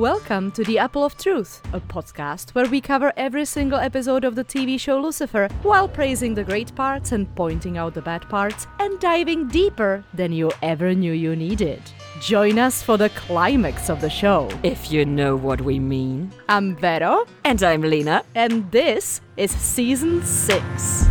Welcome to the Apple of Truth, a podcast where we cover every single episode of the TV show Lucifer while praising the great parts and pointing out the bad parts and diving deeper than you ever knew you needed. Join us for the climax of the show. If you know what we mean. I'm Vero, And I'm Lena. and this is season 6.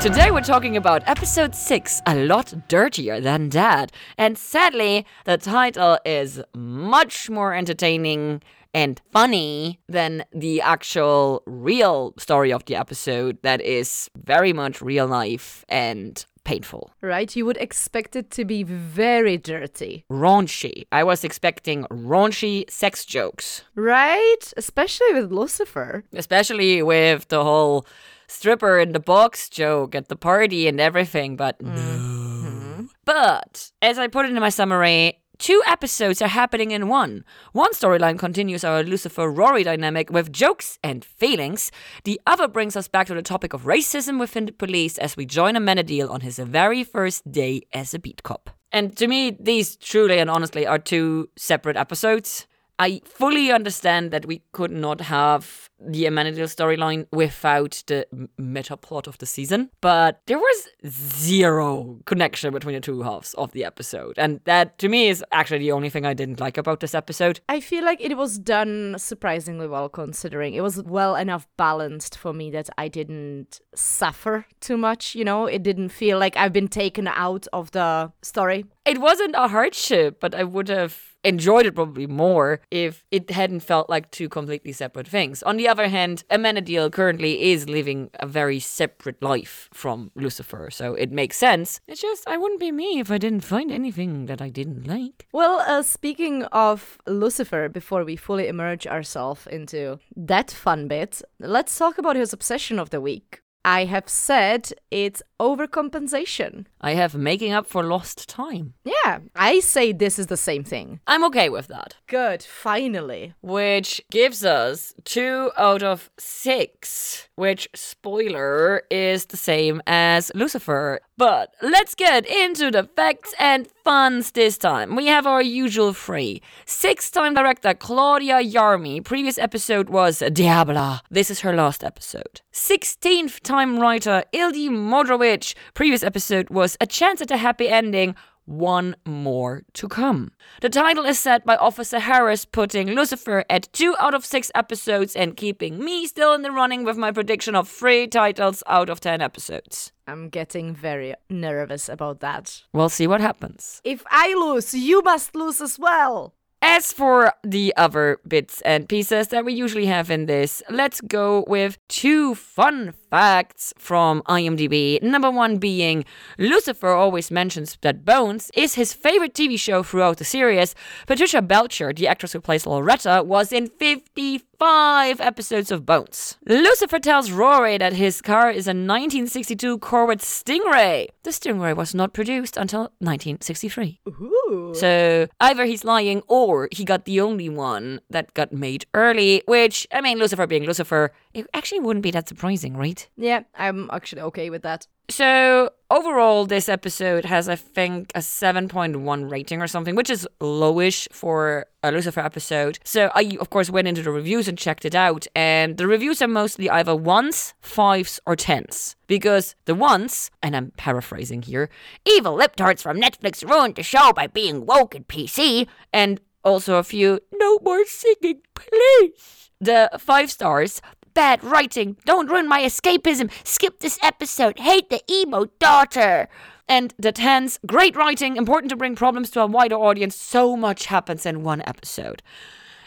Today we're talking about episode 6, A Lot Dirtier Than Dad. And sadly, the title is much more entertaining and funny than the actual real story of the episode that is very much real life and painful. Right? You would expect it to be very dirty. Raunchy. I was expecting raunchy sex jokes. Right? Especially with Lucifer. especially with the whole stripper in the box joke at the party and everything, but mm. no. Mm-hmm. But as I put it in my summary, two episodes are happening in one. One storyline continues our Lucifer Rory dynamic with jokes and feelings. The other brings us back to the topic of racism within the police as we join Amenadiel on his very first day as a beat cop. And to me, these truly and honestly are two separate episodes. I fully understand that we could not have the Amenadiel storyline without the meta plot of the season, but there was zero connection between the two halves of the episode. And that, to me, is actually the only thing I didn't like about this episode. I feel like it was done surprisingly well considering it was well enough balanced for me that I didn't suffer too much, you know? It didn't feel like I've been taken out of the story. It wasn't a hardship, but I would have enjoyed it probably more if it hadn't felt like two completely separate things. On the other hand, Amenadiel currently is living a very separate life from Lucifer, so it makes sense. It's just, I wouldn't be me if I didn't find anything that I didn't like. Well, uh, speaking of Lucifer, before we fully immerse ourselves into that fun bit, let's talk about his obsession of the week. I have said it's overcompensation. I have making up for lost time. Yeah, I say this is the same thing. I'm okay with that. Good, finally. Which gives us two out of six, which, spoiler, is the same as Lucifer. But let's get into the facts and funs this time. We have our usual three. Six time director Claudia Yarmy. Previous episode was Diabla. This is her last episode. 16th time writer Ildy Modrovich. Previous episode was A Chance at a Happy Ending one more to come. The title is set by Officer Harris, putting Lucifer at two out of six episodes and keeping me still in the running with my prediction of three titles out of ten episodes. I'm getting very nervous about that. We'll see what happens. If I lose, you must lose as well. As for the other bits and pieces that we usually have in this, let's go with two fun facts from IMDb. Number one being Lucifer always mentions that Bones is his favorite TV show throughout the series. Patricia Belcher, the actress who plays Loretta, was in 55 episodes of Bones. Lucifer tells Rory that his car is a 1962 Corvette Stingray. The Stingray was not produced until 1963. Ooh. So either he's lying or he got the only one that got made early, which, I mean, Lucifer being Lucifer, it actually wouldn't be that surprising, right? Yeah, I'm actually okay with that. So overall, this episode has, I think, a 7.1 rating or something, which is lowish for a Lucifer episode. So I, of course, went into the reviews and checked it out, and the reviews are mostly either ones, fives, or tens. Because the ones, and I'm paraphrasing here, evil lip tarts from Netflix ruined the show by being woke and PC, and also a few, no more singing, please. The five stars, bad writing, don't ruin my escapism, skip this episode, hate the emo daughter. And the tens, great writing, important to bring problems to a wider audience. So much happens in one episode.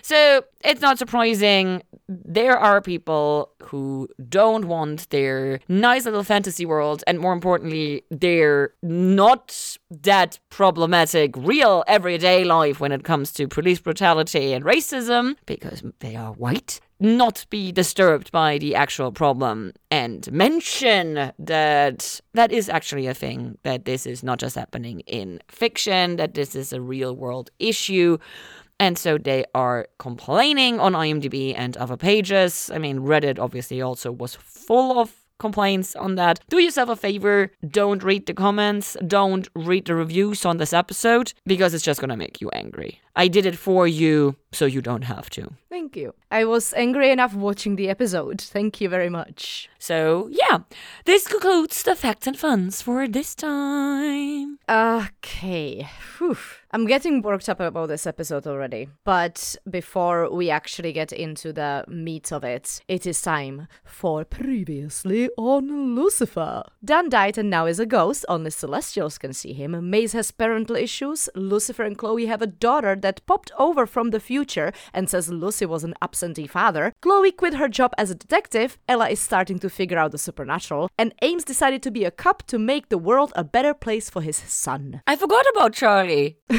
So it's not surprising there are people who don't want their nice little fantasy world, and more importantly, their not that problematic real everyday life when it comes to police brutality and racism, because they are white, not be disturbed by the actual problem and mention that that is actually a thing, that this is not just happening in fiction, that this is a real world issue. And so they are complaining on IMDb and other pages. I mean, Reddit obviously also was full of complaints on that, do yourself a favor. Don't read the comments. Don't read the reviews on this episode because it's just gonna make you angry. I did it for you so you don't have to. Thank you. I was angry enough watching the episode. Thank you very much. So, yeah, this concludes the facts and funs for this time. Okay. Whew. I'm getting worked up about this episode already. But before we actually get into the meat of it, it is time for Previously on Lucifer. Dan died and now is a ghost. Only Celestials can see him. Maze has parental issues. Lucifer and Chloe have a daughter that popped over from the future and says Lucy was an absentee father. Chloe quit her job as a detective. Ella is starting to figure out the supernatural. And Ames decided to be a cop to make the world a better place for his son. I forgot about Charlie.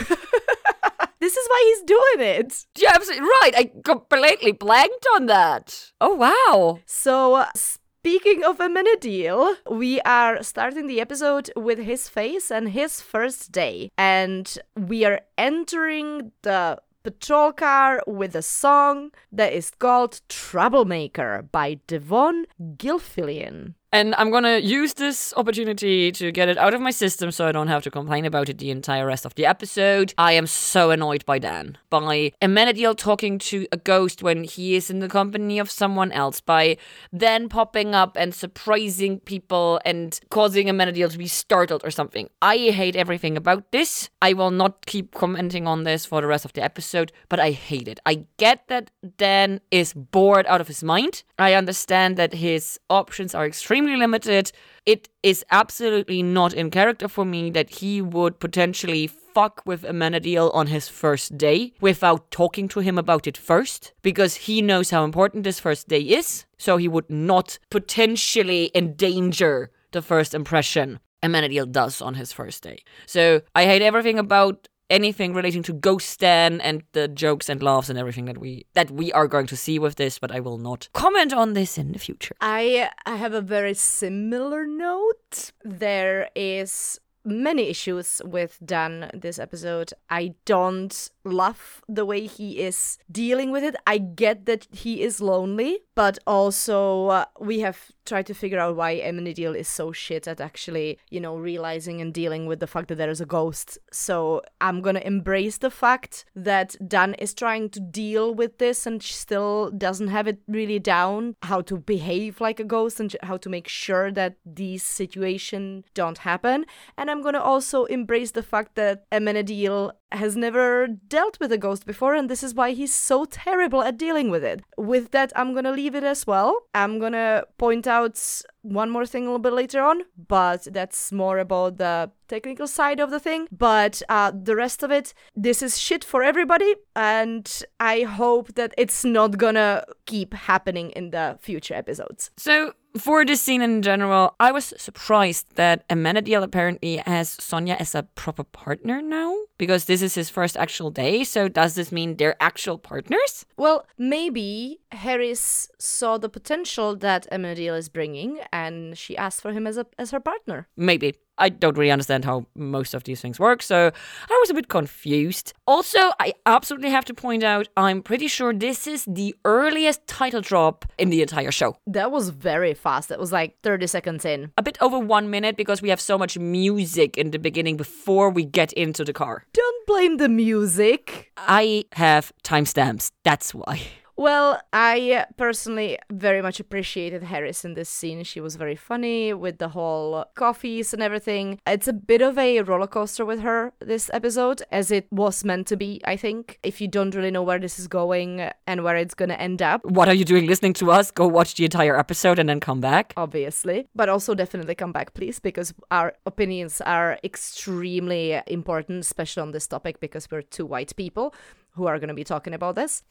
This is why he's doing it. You're absolutely right. I completely blanked on that. Oh, wow. So, uh, speaking of Amenadiel, we are starting the episode with his face and his first day. And we are entering the patrol car with a song that is called Troublemaker by Devon Gilfillian. And I'm gonna use this opportunity to get it out of my system so I don't have to complain about it the entire rest of the episode. I am so annoyed by Dan. By Amenadiel talking to a ghost when he is in the company of someone else. By then popping up and surprising people and causing Amenadiel to be startled or something. I hate everything about this. I will not keep commenting on this for the rest of the episode, but I hate it. I get that Dan is bored out of his mind. I understand that his options are extremely extremely limited. It is absolutely not in character for me that he would potentially fuck with Amenadiel on his first day without talking to him about it first, because he knows how important this first day is, so he would not potentially endanger the first impression Amenadiel does on his first day. So I hate everything about anything relating to Ghost Dan and the jokes and laughs and everything that we that we are going to see with this, but I will not comment on this in the future. I I have a very similar note. There is many issues with Dan this episode. I don't love the way he is dealing with it. I get that he is lonely, but also uh, we have tried to figure out why Amenadiel is so shit at actually, you know, realizing and dealing with the fact that there is a ghost. So I'm gonna embrace the fact that Dan is trying to deal with this and still doesn't have it really down how to behave like a ghost and how to make sure that these situations don't happen. And I'm gonna also embrace the fact that Amenadiel has never dealt with a ghost before, and this is why he's so terrible at dealing with it. With that, I'm gonna leave it as well. I'm gonna point out one more thing a little bit later on, but that's more about the technical side of the thing. But uh, the rest of it, this is shit for everybody, and I hope that it's not gonna keep happening in the future episodes. So, for this scene in general, I was surprised that Amenadiel apparently has Sonia as a proper partner now because this is his first actual day. So, does this mean they're actual partners? Well, maybe Harris saw the potential that Amenadiel is bringing and she asked for him as a as her partner. Maybe. I don't really understand how most of these things work, so I was a bit confused. Also, I absolutely have to point out I'm pretty sure this is the earliest title drop in the entire show. That was very fast. That was like 30 seconds in. A bit over one minute because we have so much music in the beginning before we get into the car. Blame the music. I have timestamps, that's why. Well, I personally very much appreciated Harris in this scene. She was very funny with the whole coffees and everything. It's a bit of a roller coaster with her this episode, as it was meant to be, I think. If you don't really know where this is going and where it's gonna end up. What are you doing listening to us? Go watch the entire episode and then come back. Obviously. But also definitely come back, please, because our opinions are extremely important, especially on this topic, because we're two white people who are gonna be talking about this.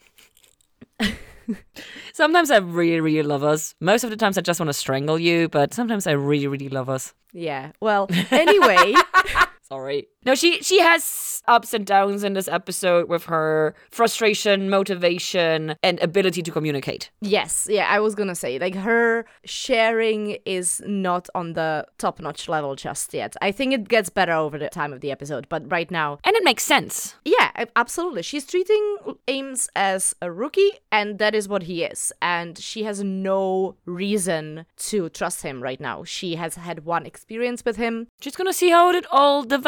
sometimes I really, really love us. Most of the times I just want to strangle you, but sometimes I really, really love us. Yeah. Well, anyway, Sorry. No, she she has ups and downs in this episode with her frustration, motivation, and ability to communicate. Yes, yeah, I was gonna say, like, her sharing is not on the top notch level just yet. I think it gets better over the time of the episode, but right now, And it makes sense. yeah, absolutely. She's treating Ames as a rookie, and that is what he is. And she has no reason to trust him right now. She has had one experience with him. She's gonna see how it all develops.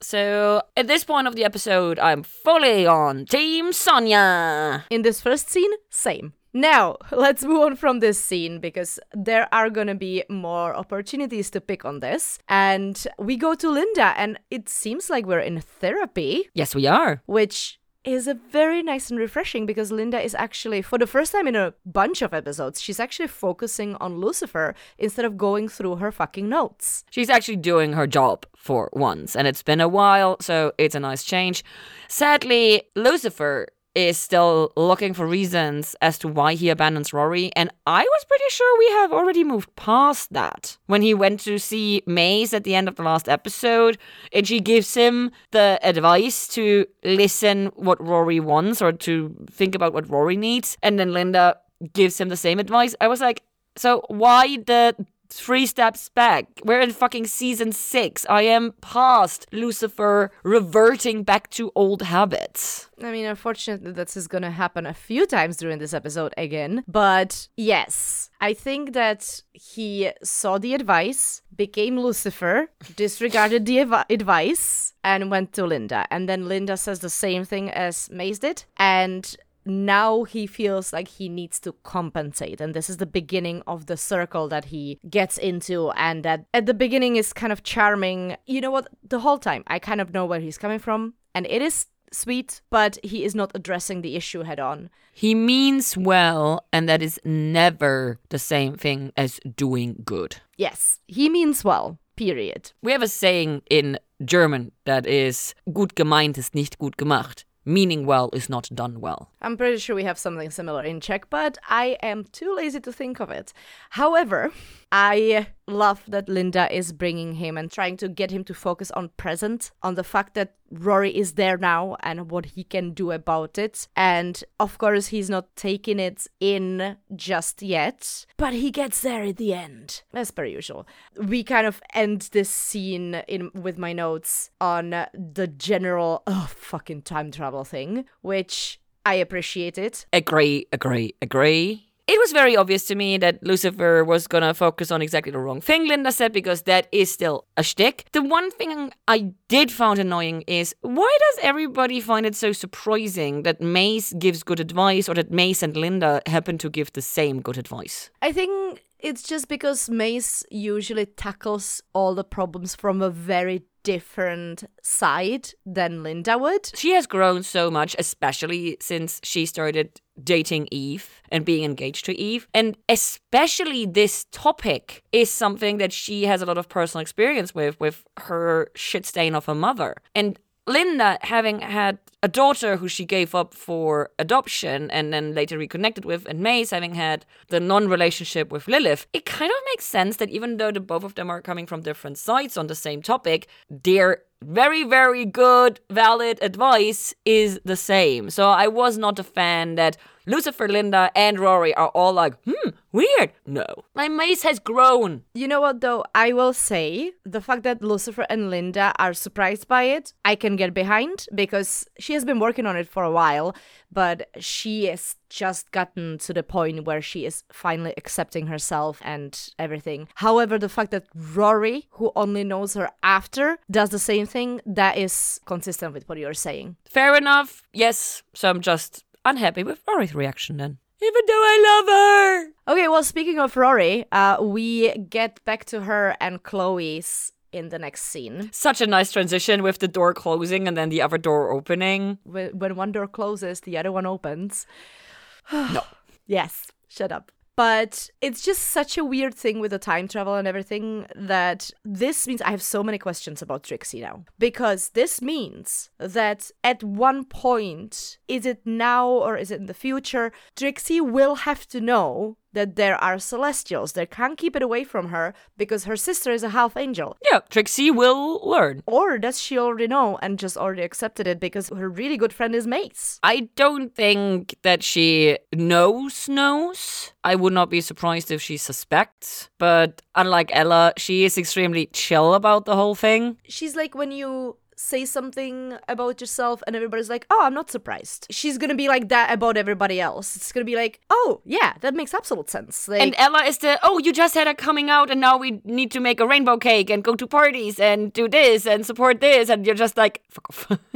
So at this point of the episode, I'm fully on Team Sonia. In this first scene, same. Now, let's move on from this scene because there are gonna be more opportunities to pick on this. And we go to Linda, and it seems like we're in therapy, Yes, we are. which is a very nice and refreshing because Linda is actually, for the first time in a bunch of episodes, she's actually focusing on Lucifer instead of going through her fucking notes. She's actually doing her job for once, and it's been a while, so it's a nice change. Sadly, Lucifer is still looking for reasons as to why he abandons Rory, and I was pretty sure we have already moved past that. When he went to see Maze at the end of the last episode, and she gives him the advice to listen what Rory wants or to think about what Rory needs, and then Linda gives him the same advice. I was like, so why the three steps back? We're in fucking season six. I am past Lucifer reverting back to old habits. I mean, unfortunately, this is gonna happen a few times during this episode again. But yes, I think that he saw the advice, became Lucifer, disregarded the advi- advice, and went to Linda. And then Linda says the same thing as Maze did. And now he feels like he needs to compensate. And this is the beginning of the circle that he gets into and that at the beginning is kind of charming. You know what? The whole time i kind of know where he's coming from. And it is sweet but he is not addressing the issue head on. He means well, and that is never the same thing as doing good. yes he means well period. We have a saying in German that is gut gemeint ist nicht gut gemacht. Meaning well is not done well. I'm pretty sure we have something similar in Czech, but I am too lazy to think of it. However, I love that Linda is bringing him and trying to get him to focus on present, on the fact that Rory is there now and what he can do about it. And of course, he's not taking it in just yet, but he gets there at the end, as per usual. We kind of end this scene in with my notes on the general oh fucking time travel thing, which I appreciate it. Agree, agree, agree. It was very obvious to me that Lucifer was gonna focus on exactly the wrong thing, Linda said, because that is still a shtick. The one thing I did find annoying is why does everybody find it so surprising that Maze gives good advice or that Maze and Linda happen to give the same good advice? I think it's just because Maze usually tackles all the problems from a very different side than Linda would. She has grown so much, especially since she started dating Eve and being engaged to Eve. And especially this topic is something that she has a lot of personal experience with, with her shit stain of her mother. And Linda, having had a daughter who she gave up for adoption and then later reconnected with, and Maze having had the non relationship with Lilith, it kind of makes sense that even though the both of them are coming from different sides on the same topic, their very, very good, valid advice is the same. So I was not a fan that Lucifer, Linda, and Rory are all like, hmm, weird. No. My Maze has grown. You know what, though? I will say the fact that Lucifer and Linda are surprised by it, I can get behind because she has been working on it for a while, but she has just gotten to the point where she is finally accepting herself and everything. However, the fact that Rory, who only knows her after, does the same thing, that is consistent with what you're saying. Fair enough. Yes. So I'm just unhappy with Rory's reaction then. Even though I love her. Okay, well, speaking of Rory, uh, we get back to her and Chloe's in the next scene. Such a nice transition with the door closing and then the other door opening. When when one door closes, the other one opens. No. Yes, shut up. But it's just such a weird thing with the time travel and everything that this means I have so many questions about Trixie now. Because this means that at one point, is it now or is it in the future, Trixie will have to know that there are celestials. They can't keep it away from her because her sister is a half angel. Yeah, Trixie will learn. Or does she already know and just already accepted it because her really good friend is Mace? I don't think that she knows knows. I would not be surprised if she suspects, but unlike Ella, she is extremely chill about the whole thing. She's like when you say something about yourself and everybody's like, oh, I'm not surprised. She's gonna be like that about everybody else. It's gonna be like, oh, yeah, that makes absolute sense. Like, And Ella is the, oh, you just had a coming out and now we need to make a rainbow cake and go to parties and do this and support this. And you're just like, fuck off.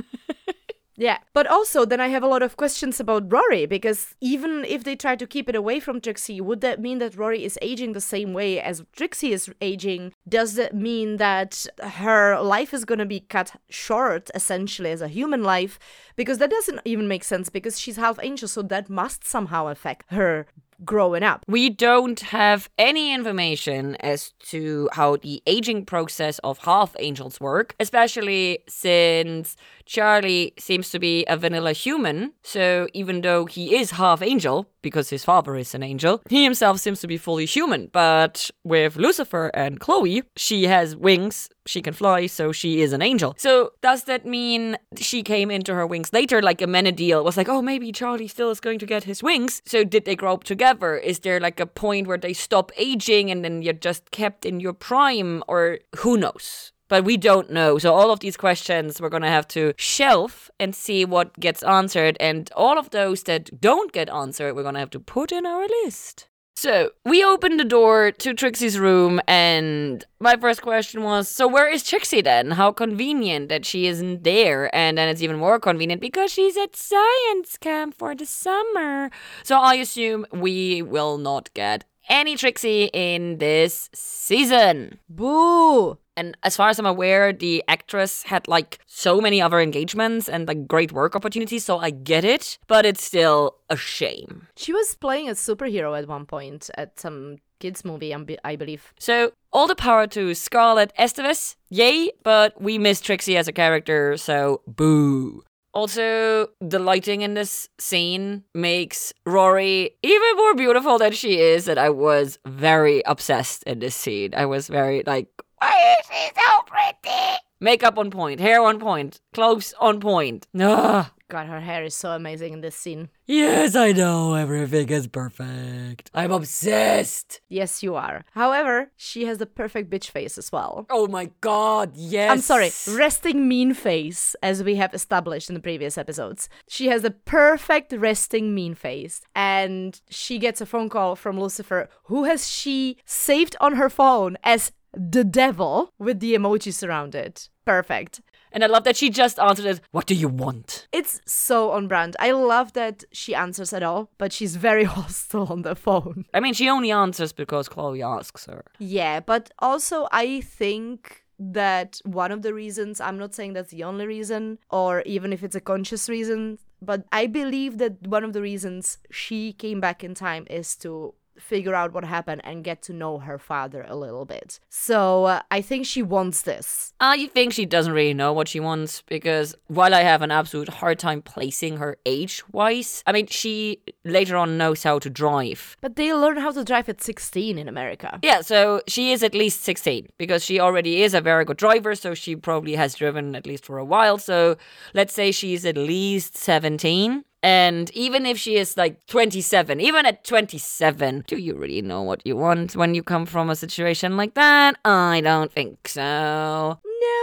Yeah, but also then I have a lot of questions about Rory because even if they try to keep it away from Trixie, would that mean that Rory is aging the same way as Trixie is aging? Does that mean that her life is going to be cut short essentially as a human life? Because that doesn't even make sense because she's half angel, so that must somehow affect her growing up. We don't have any information as to how the aging process of half angels work, especially since Charlie seems to be a vanilla human. So even though he is half angel, because his father is an angel, he himself seems to be fully human. But with Lucifer and Chloe, she has wings, she can fly, so she is an angel. So does that mean she came into her wings later, like a Amenadiel was like, oh, maybe Charlie still is going to get his wings? So did they grow up together? Is there like a point where they stop aging and then you're just kept in your prime? Or who knows? But we don't know. So, all of these questions we're going to have to shelf and see what gets answered. And all of those that don't get answered, we're going to have to put in our list. So, we opened the door to Trixie's room, and my first question was So, where is Trixie then? How convenient that she isn't there. And then it's even more convenient because she's at science camp for the summer. So, I assume we will not get any Trixie in this season. Boo! And as far as I'm aware, the actress had like so many other engagements and like great work opportunities, so I get it, but it's still a shame. She was playing a superhero at one point at some kids movie, I believe. So, all the power to Scarlett Estevez, yay, but we miss Trixie as a character, so boo. Also, the lighting in this scene makes Rory even more beautiful than she is, and I was very obsessed in this scene. I was very like, why is she so pretty? Makeup on point, hair on point, clothes on point. Ugh. God, her hair is so amazing in this scene. Yes, I know, everything is perfect. I'm obsessed. Yes, you are. However, she has the perfect bitch face as well. Oh my god, yes. I'm sorry, resting mean face, as we have established in the previous episodes. She has the perfect resting mean face. And she gets a phone call from Lucifer, who has she saved on her phone as the devil with the emojis around it. Perfect. And I love that she just answered it, What do you want? It's so on brand. I love that she answers at all, but she's very hostile on the phone. I mean, she only answers because Chloe asks her. Yeah, but also I think that one of the reasons, I'm not saying that's the only reason, or even if it's a conscious reason, but I believe that one of the reasons she came back in time is to figure out what happened and get to know her father a little bit. So uh, I think she wants this. I think she doesn't really know what she wants because while I have an absolute hard time placing her age wise, I mean, she later on knows how to drive. But they learn how to drive at 16 in America. Yeah, so she is at least 16 because she already is a very good driver, so she probably has driven at least for a while. So let's say she's at least 17. And even if she is like 27, even at 27, do you really know what you want when you come from a situation like that? I don't think so. No.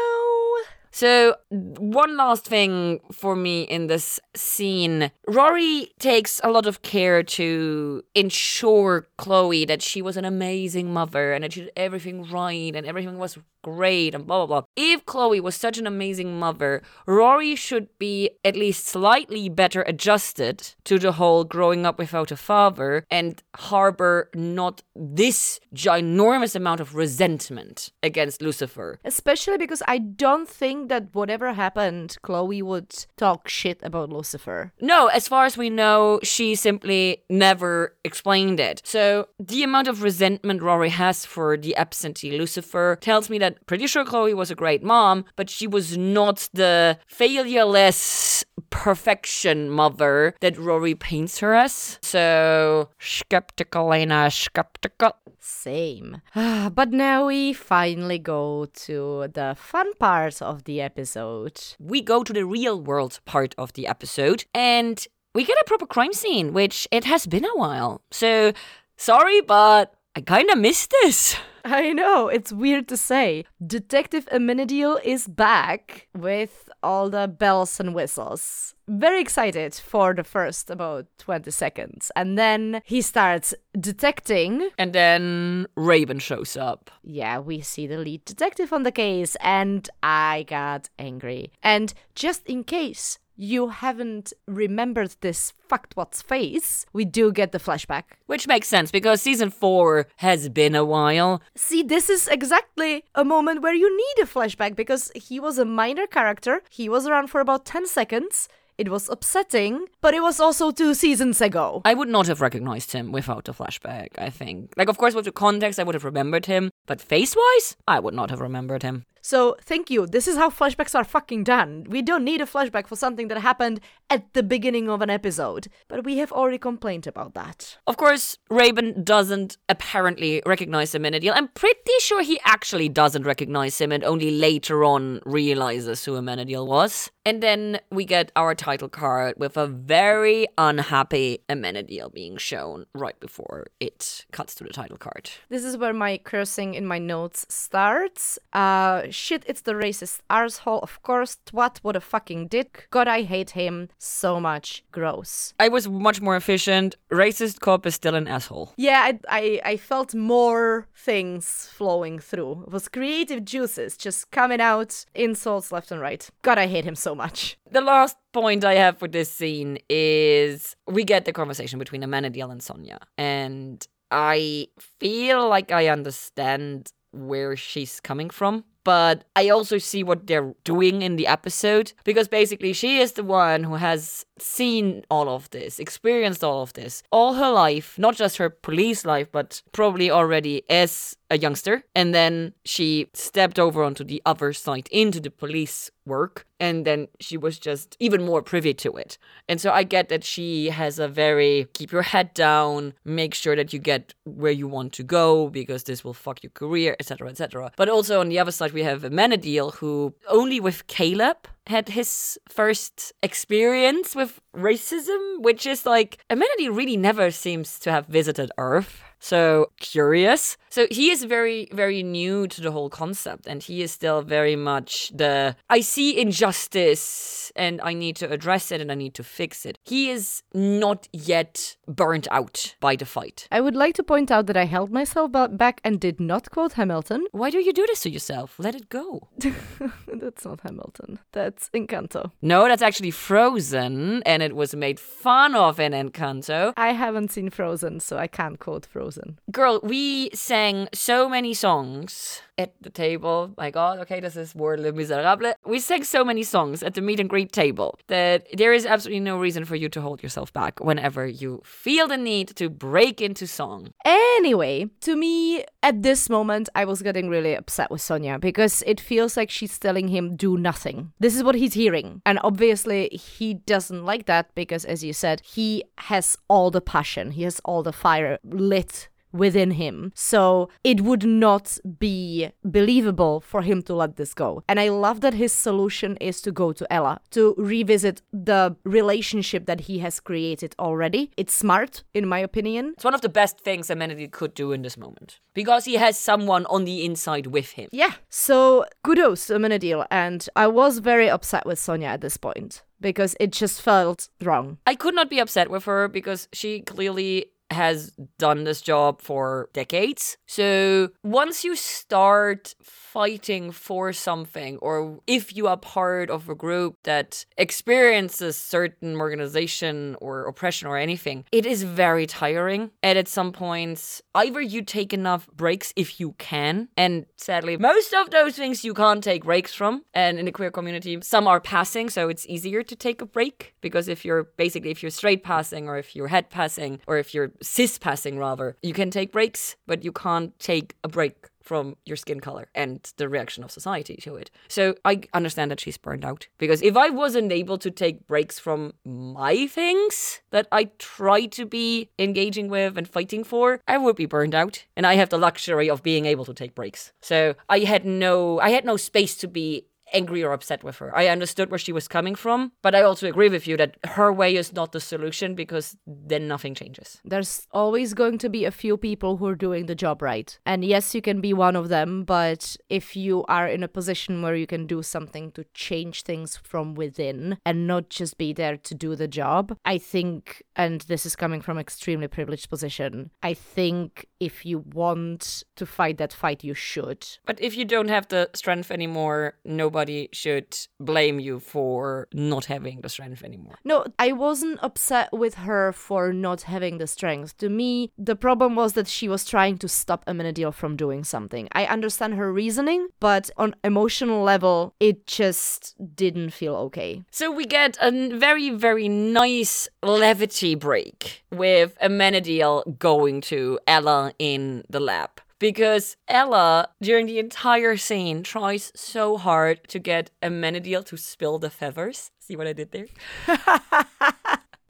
So, one last thing for me in this scene Rory takes a lot of care to ensure Chloe that she was an amazing mother and that she did everything right and everything was great and blah blah blah. If Chloe was such an amazing mother, Rory should be at least slightly better adjusted to the whole growing up without a father and harbor not this ginormous amount of resentment against Lucifer. Especially because I don't think that whatever happened, Chloe would talk shit about Lucifer? No, as far as we know, she simply never explained it. So the amount of resentment Rory has for the absentee Lucifer tells me that pretty sure Chloe was a great mom, but she was not the failureless perfection mother that Rory paints her as. So skeptical, Lena, skeptical. Same. but now we finally go to the fun part of the episode. We go to the real world part of the episode and we get a proper crime scene, which it has been a while. So sorry, but I kind of missed this. I know, it's weird to say. Detective Amenadiel is back with all the bells and whistles. Very excited for the first about 20 seconds. And then he starts detecting. And then Raven shows up. Yeah, we see the lead detective on the case, and I got angry. And just in case you haven't remembered this fucked what's face, we do get the flashback. Which makes sense because season four has been a while. See, this is exactly a moment where you need a flashback because he was a minor character. He was around for about 10 seconds. It was upsetting, but it was also two seasons ago. I would not have recognized him without the flashback, I think. Like, of course, with the context, I would have remembered him, but face wise, I would not have remembered him. So, thank you. This is how flashbacks are fucking done. We don't need a flashback for something that happened at the beginning of an episode, but we have already complained about that. Of course, Raven doesn't apparently recognize him in a deal. I'm pretty sure he actually doesn't recognize him and only later on realizes who Amenadiel was. And then we get our title card with a very unhappy Amenadiel being shown right before it cuts to the title card. This is where my cursing in my notes starts. Uh, shit, it's the racist arsehole, of course. Twat, what a fucking dick. God, I hate him so much. Gross. I was much more efficient. Racist cop is still an asshole. Yeah, I, I, I felt more things flowing through. It was creative juices just coming out, insults left and right. God, I hate him so much. The last point I have for this scene is we get the conversation between Amenadiel and Sonia. And I feel like I understand where she's coming from but I also see what they're doing in the episode because basically she is the one who has seen all of this, experienced all of this all her life, not just her police life, but probably already as a youngster. And then she stepped over onto the other side into the police work. And then she was just even more privy to it. And so I get that she has a very keep your head down, make sure that you get where you want to go because this will fuck your career, etc., etc. But also on the other side, we have Amenadiel who only with Caleb had his first experience with racism, which is like Amenadiel really never seems to have visited Earth. So curious. So he is very, very new to the whole concept, and he is still very much the I see injustice and I need to address it and I need to fix it. He is not yet burnt out by the fight. I would like to point out that I held myself back and did not quote Hamilton. Why do you do this to yourself? Let it go. that's not Hamilton. That's Encanto. No, that's actually Frozen, and it was made fun of in Encanto. I haven't seen Frozen, so I can't quote Frozen. Girl, we sang so many songs at the table. My God, okay, this is Word Le Miserable. We sang so many songs at the meet and greet table that there is absolutely no reason for you to hold yourself back whenever you feel the need to break into song. Anyway, to me, at this moment, I was getting really upset with Sonia because it feels like she's telling him do nothing. This is what he's hearing. And obviously, he doesn't like that because, as you said, he has all the passion, he has all the fire lit within him. So it would not be believable for him to let this go. And I love that his solution is to go to Ella, to revisit the relationship that he has created already. It's smart, in my opinion. It's one of the best things Amenadiel could do in this moment because he has someone on the inside with him. Yeah. So kudos to Amenadiel. And I was very upset with Sonia at this point because it just felt wrong. I could not be upset with her because she clearly has done this job for decades. So once you start fighting for something, or if you are part of a group that experiences certain organization or oppression or anything, it is very tiring. And at some points, either you take enough breaks if you can, and sadly, most of those things you can't take breaks from. And in the queer community, some are passing, so it's easier to take a break because if you're basically if you're straight passing or if you're het passing or if you're cis passing rather, you can take breaks, but you can't take a break from your skin color and the reaction of society to it. So I understand that she's burned out because if I wasn't able to take breaks from my things that I try to be engaging with and fighting for, I would be burned out. And I have the luxury of being able to take breaks. So I had no I had no space to be angry or upset with her. I understood where she was coming from, but I also agree with you that her way is not the solution because then nothing changes. There's always going to be a few people who are doing the job right. And yes, you can be one of them, but if you are in a position where you can do something to change things from within and not just be there to do the job, I think, and this is coming from extremely privileged position, I think if you want to fight that fight, you should. But if you don't have the strength anymore, nobody should blame you for not having the strength anymore. No, I wasn't upset with her for not having the strength. To me, the problem was that she was trying to stop Amenadiel from doing something. I understand her reasoning, but on emotional level, it just didn't feel okay. So we get a very, very nice levity break with Amenadiel going to Ella in the lab. Because Ella, during the entire scene, tries so hard to get Amenadiel to spill the feathers. See what I did there?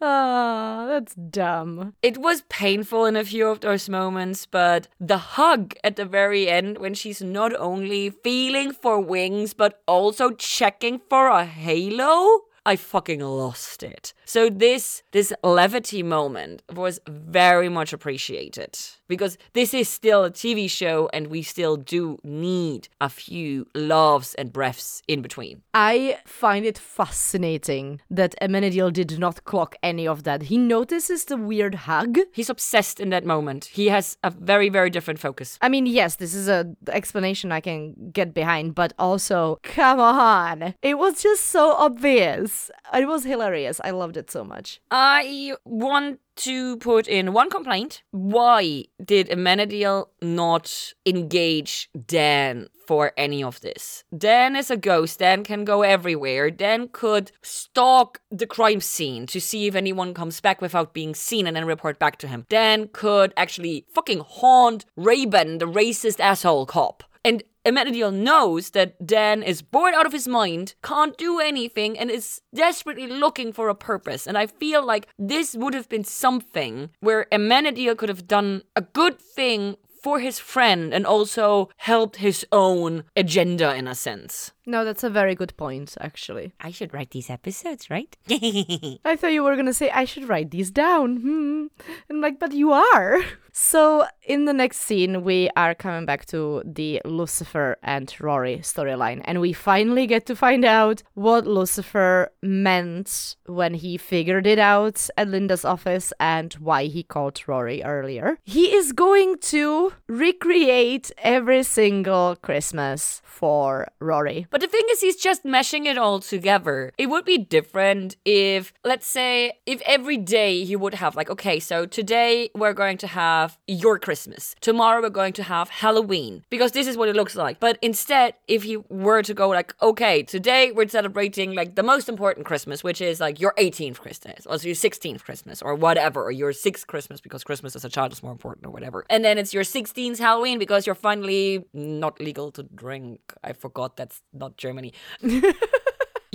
Ah, that's dumb. It was painful in a few of those moments, but the hug at the very end when she's not only feeling for wings, but also checking for a halo. I fucking lost it. So this this levity moment was very much appreciated because this is still a TV show and we still do need a few laughs and breaths in between. I find it fascinating that Amenadiel did not clock any of that. He notices the weird hug. He's obsessed in that moment. He has a very very different focus. I mean, yes, this is a explanation I can get behind, but also, come on. It was just so obvious. It was hilarious. I loved it so much. I want to put in one complaint. Why did Amenadiel not engage Dan for any of this? Dan is a ghost. Dan can go everywhere. Dan could stalk the crime scene to see if anyone comes back without being seen and then report back to him. Dan could actually fucking haunt Raven, the racist asshole cop. And Amenadiel knows that Dan is bored out of his mind, can't do anything, and is desperately looking for a purpose. And I feel like this would have been something where Amenadiel could have done a good thing for his friend and also helped his own agenda in a sense. No, that's a very good point, actually. I should write these episodes, right? I thought you were gonna say I should write these down. Hmm. And like, but you are. So in the next scene, we are coming back to the Lucifer and Rory storyline, and we finally get to find out what Lucifer meant when he figured it out at Linda's office and why he called Rory earlier. He is going to recreate every single Christmas for Rory. But the thing is, he's just meshing it all together. It would be different if, let's say, if every day he would have, like, okay, so today we're going to have your Christmas. Tomorrow we're going to have Halloween. Because this is what it looks like. But instead, if he were to go, like, okay, today we're celebrating, like, the most important Christmas, which is, like, your 18th Christmas, or your 16th Christmas, or whatever, or your 6th Christmas, because Christmas as a child is more important, or whatever. And then it's your 16th Halloween because you're finally not legal to drink. I forgot that's not Germany.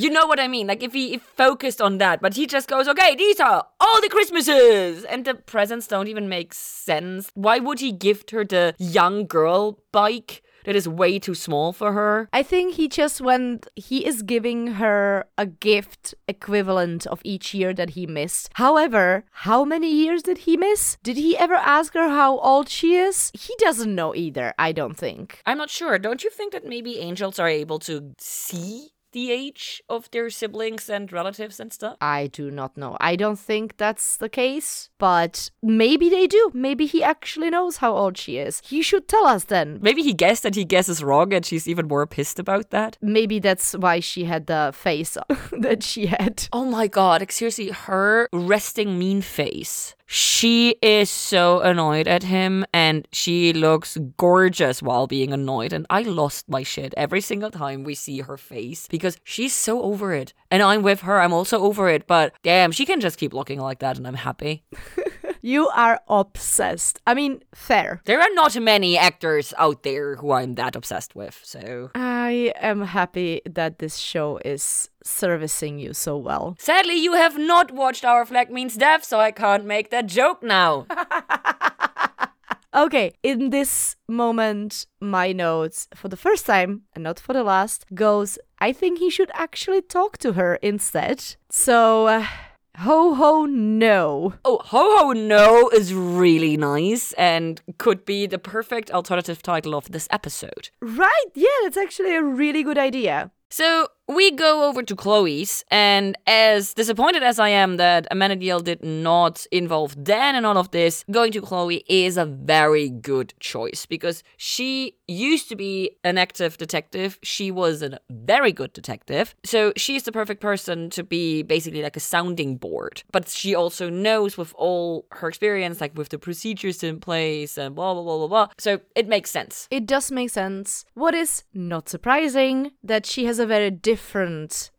you know what I mean? Like if he if focused on that, but he just goes, okay, these are all the Christmases, and the presents don't even make sense. Why would he gift her the young girl bike? That is way too small for her. I think he just went, he is giving her a gift equivalent of each year that he missed. However, how many years did he miss? Did he ever ask her how old she is? He doesn't know either, I don't think. I'm not sure. Don't you think that maybe angels are able to see the age of their siblings and relatives and stuff? I do not know. I don't think that's the case, but maybe they do. Maybe he actually knows how old she is. He should tell us then. Maybe he guessed that he guesses wrong and she's even more pissed about that. Maybe that's why she had the face that she had. Oh my god, like, seriously, her resting mean face. She is so annoyed at him and she looks gorgeous while being annoyed. And I lost my shit every single time we see her face because she's so over it. And I'm with her, I'm also over it. But damn, she can just keep looking like that and I'm happy. You are obsessed. I mean, fair. There are not many actors out there who I'm that obsessed with, so. I am happy that this show is servicing you so well. Sadly, you have not watched Our Flag Means Death, so I can't make that joke now. Okay, in this moment, my notes for the first time and not for the last goes I think he should actually talk to her instead. So, uh, ho ho no. Oh, Ho Ho No is really nice and could be the perfect alternative title of this episode. Right, yeah, that's actually a really good idea. So we go over to Chloe's, and as disappointed as I am that Amanda Amenadiel did not involve Dan in all of this, going to Chloe is a very good choice because she used to be an active detective. She was a very good detective. So she's the perfect person to be basically like a sounding board. But she also knows with all her experience, like with the procedures in place and blah, blah, blah, blah, blah. So it makes sense. It does make sense. What is not surprising that she has a very different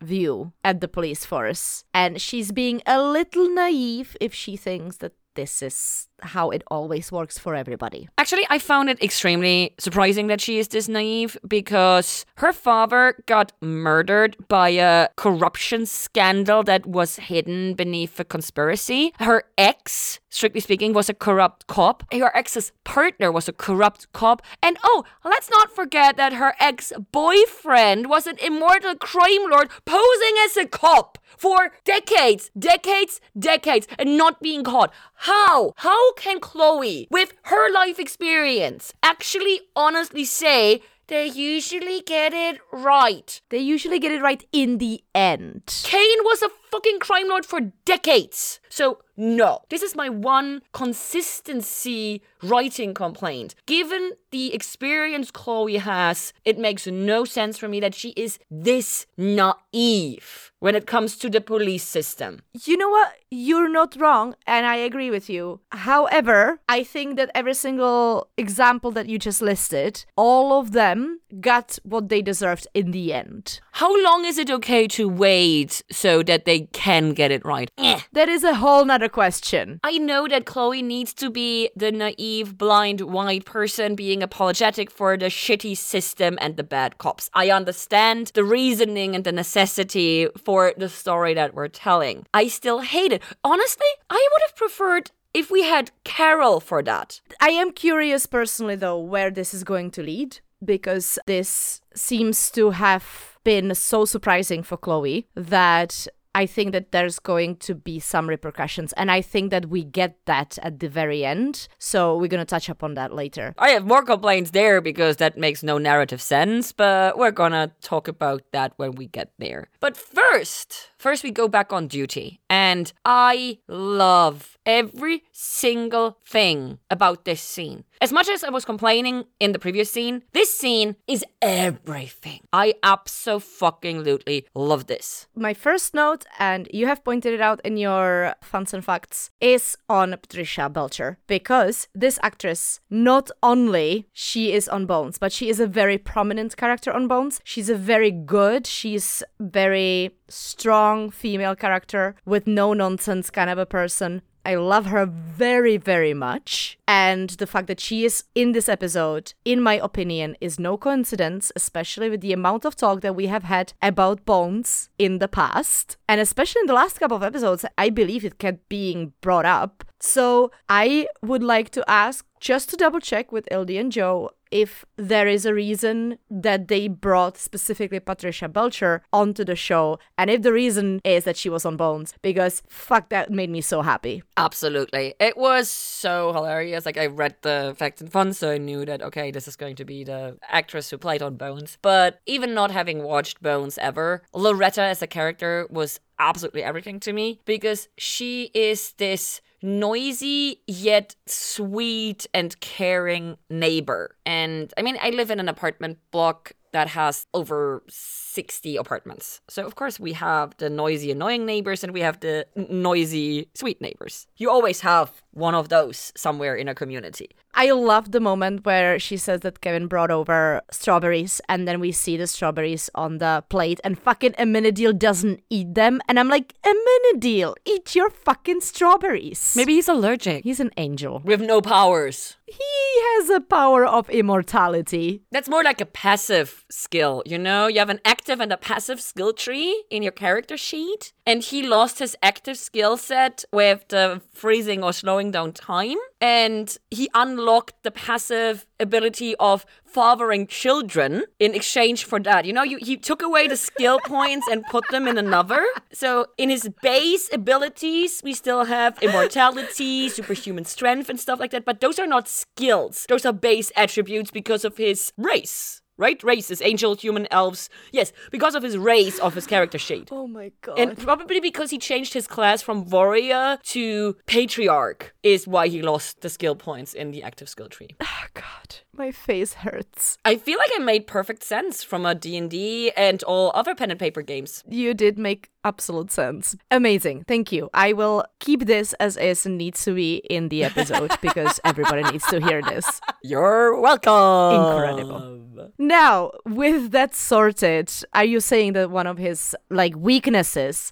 view at the police force and she's being a little naive if she thinks that this is how it always works for everybody. Actually, I found it extremely surprising that she is this naive because her father got murdered by a corruption scandal that was hidden beneath a conspiracy. Her ex, strictly speaking, was a corrupt cop. Her ex's partner was a corrupt cop. And oh, let's not forget that her ex boyfriend was an immortal crime lord posing as a cop for decades, decades, decades, and not being caught. How? How can Chloe, with her life experience, actually honestly say they usually get it right? They usually get it right in the end. Cain was a fucking crime lord for decades. So, no. This is my one consistency writing complaint. Given the experience Chloe has, it makes no sense for me that she is this naive when it comes to the police system. You know what? You're not wrong, and I agree with you. However, I think that every single example that you just listed, all of them got what they deserved in the end. How long is it okay to wait so that they can get it right? Eh. That is a whole nother question. I know that Chloe needs to be the naive, blind, white person being apologetic for the shitty system and the bad cops. I understand the reasoning and the necessity for the story that we're telling. I still hate it. Honestly, I would have preferred if we had Carol for that. I am curious personally, though, where this is going to lead because this seems to have been so surprising for Chloe that I think that there's going to be some repercussions. And I think that we get that at the very end. So we're going to touch upon that later. I have more complaints there because that makes no narrative sense, but we're gonna talk about that when we get there. But first, first we go back on duty. And I love every single thing about this scene. As much as I was complaining in the previous scene, this scene is everything. I absolutely love this. My first note, and you have pointed it out in your funs and facts, is on Patricia Belcher because this actress not only she is on Bones, but she is a very prominent character on Bones. She's a very good, she's very strong female character with no nonsense kind of a person. I love her very, very much. And the fact that she is in this episode, in my opinion, is no coincidence, especially with the amount of talk that we have had about Bones in the past. And especially in the last couple of episodes, I believe it kept being brought up So I would like to ask, just to double check with Ildy and Joe, if there is a reason that they brought specifically Patricia Belcher onto the show, and if the reason is that she was on Bones, because fuck, that made me so happy. Absolutely. It was so hilarious. Like, I read the facts and fun, so I knew that, okay, this is going to be the actress who played on Bones. But even not having watched Bones ever, Loretta as a character was absolutely everything to me because she is this noisy yet sweet and caring neighbor. And I mean, I live in an apartment block that has over 60 apartments. So, of course, we have the noisy, annoying neighbors and we have the noisy, sweet neighbors. You always have one of those somewhere in a community. I love the moment where she says that Kevin brought over strawberries and then we see the strawberries on the plate and fucking Amenadiel doesn't eat them. And I'm like, Amenadiel, eat your fucking strawberries. Maybe he's allergic. He's an angel. With no powers. He has a power of immortality. That's more like a passive skill, you know? You have an active and a passive skill tree in your character sheet. And he lost his active skill set with the freezing or slowing down time. And he unlocked the passive ability of fathering children in exchange for that. You know, you, he took away the skill points and put them in another. So in his base abilities, we still have immortality, superhuman strength, and stuff like that. But those are not skills. Those are base attributes because of his race right? Races, angel, human, elves. Yes, because of his race of his character sheet. Oh my god. And probably because he changed his class from warrior to patriarch is why he lost the skill points in the active skill tree. oh god, my face hurts. I feel like I made perfect sense from a D&D and all other pen and paper games. You did make absolute sense. Amazing. Thank you. I will keep this as is and needs to be in the episode because everybody needs to hear this. You're welcome. Incredible. Now, with that sorted, are you saying that one of his like weaknesses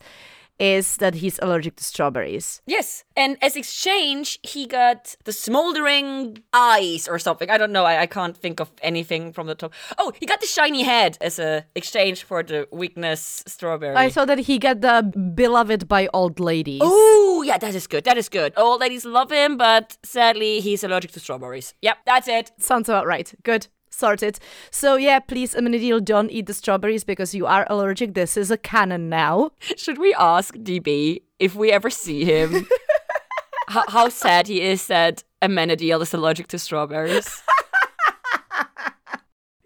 is that he's allergic to strawberries? Yes, and as exchange, he got the smoldering eyes or something. I don't know. I, I can't think of anything from the top. Oh, he got the shiny head as a exchange for the weakness strawberry. I saw that he got the beloved by old ladies. Oh, yeah, that is good. That is good. Old ladies love him, but sadly, he's allergic to strawberries. Yep, that's it. Sounds about right. Good. Sorted. So yeah, please, Amenadiel, don't eat the strawberries because you are allergic. This is a canon now. Should we ask DB if we ever see him how, how sad he is that Amenadiel is allergic to strawberries?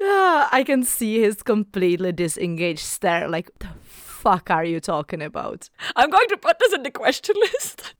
Ah, I can see his completely disengaged stare. Like, the fuck are you talking about? I'm going to put this in the question list.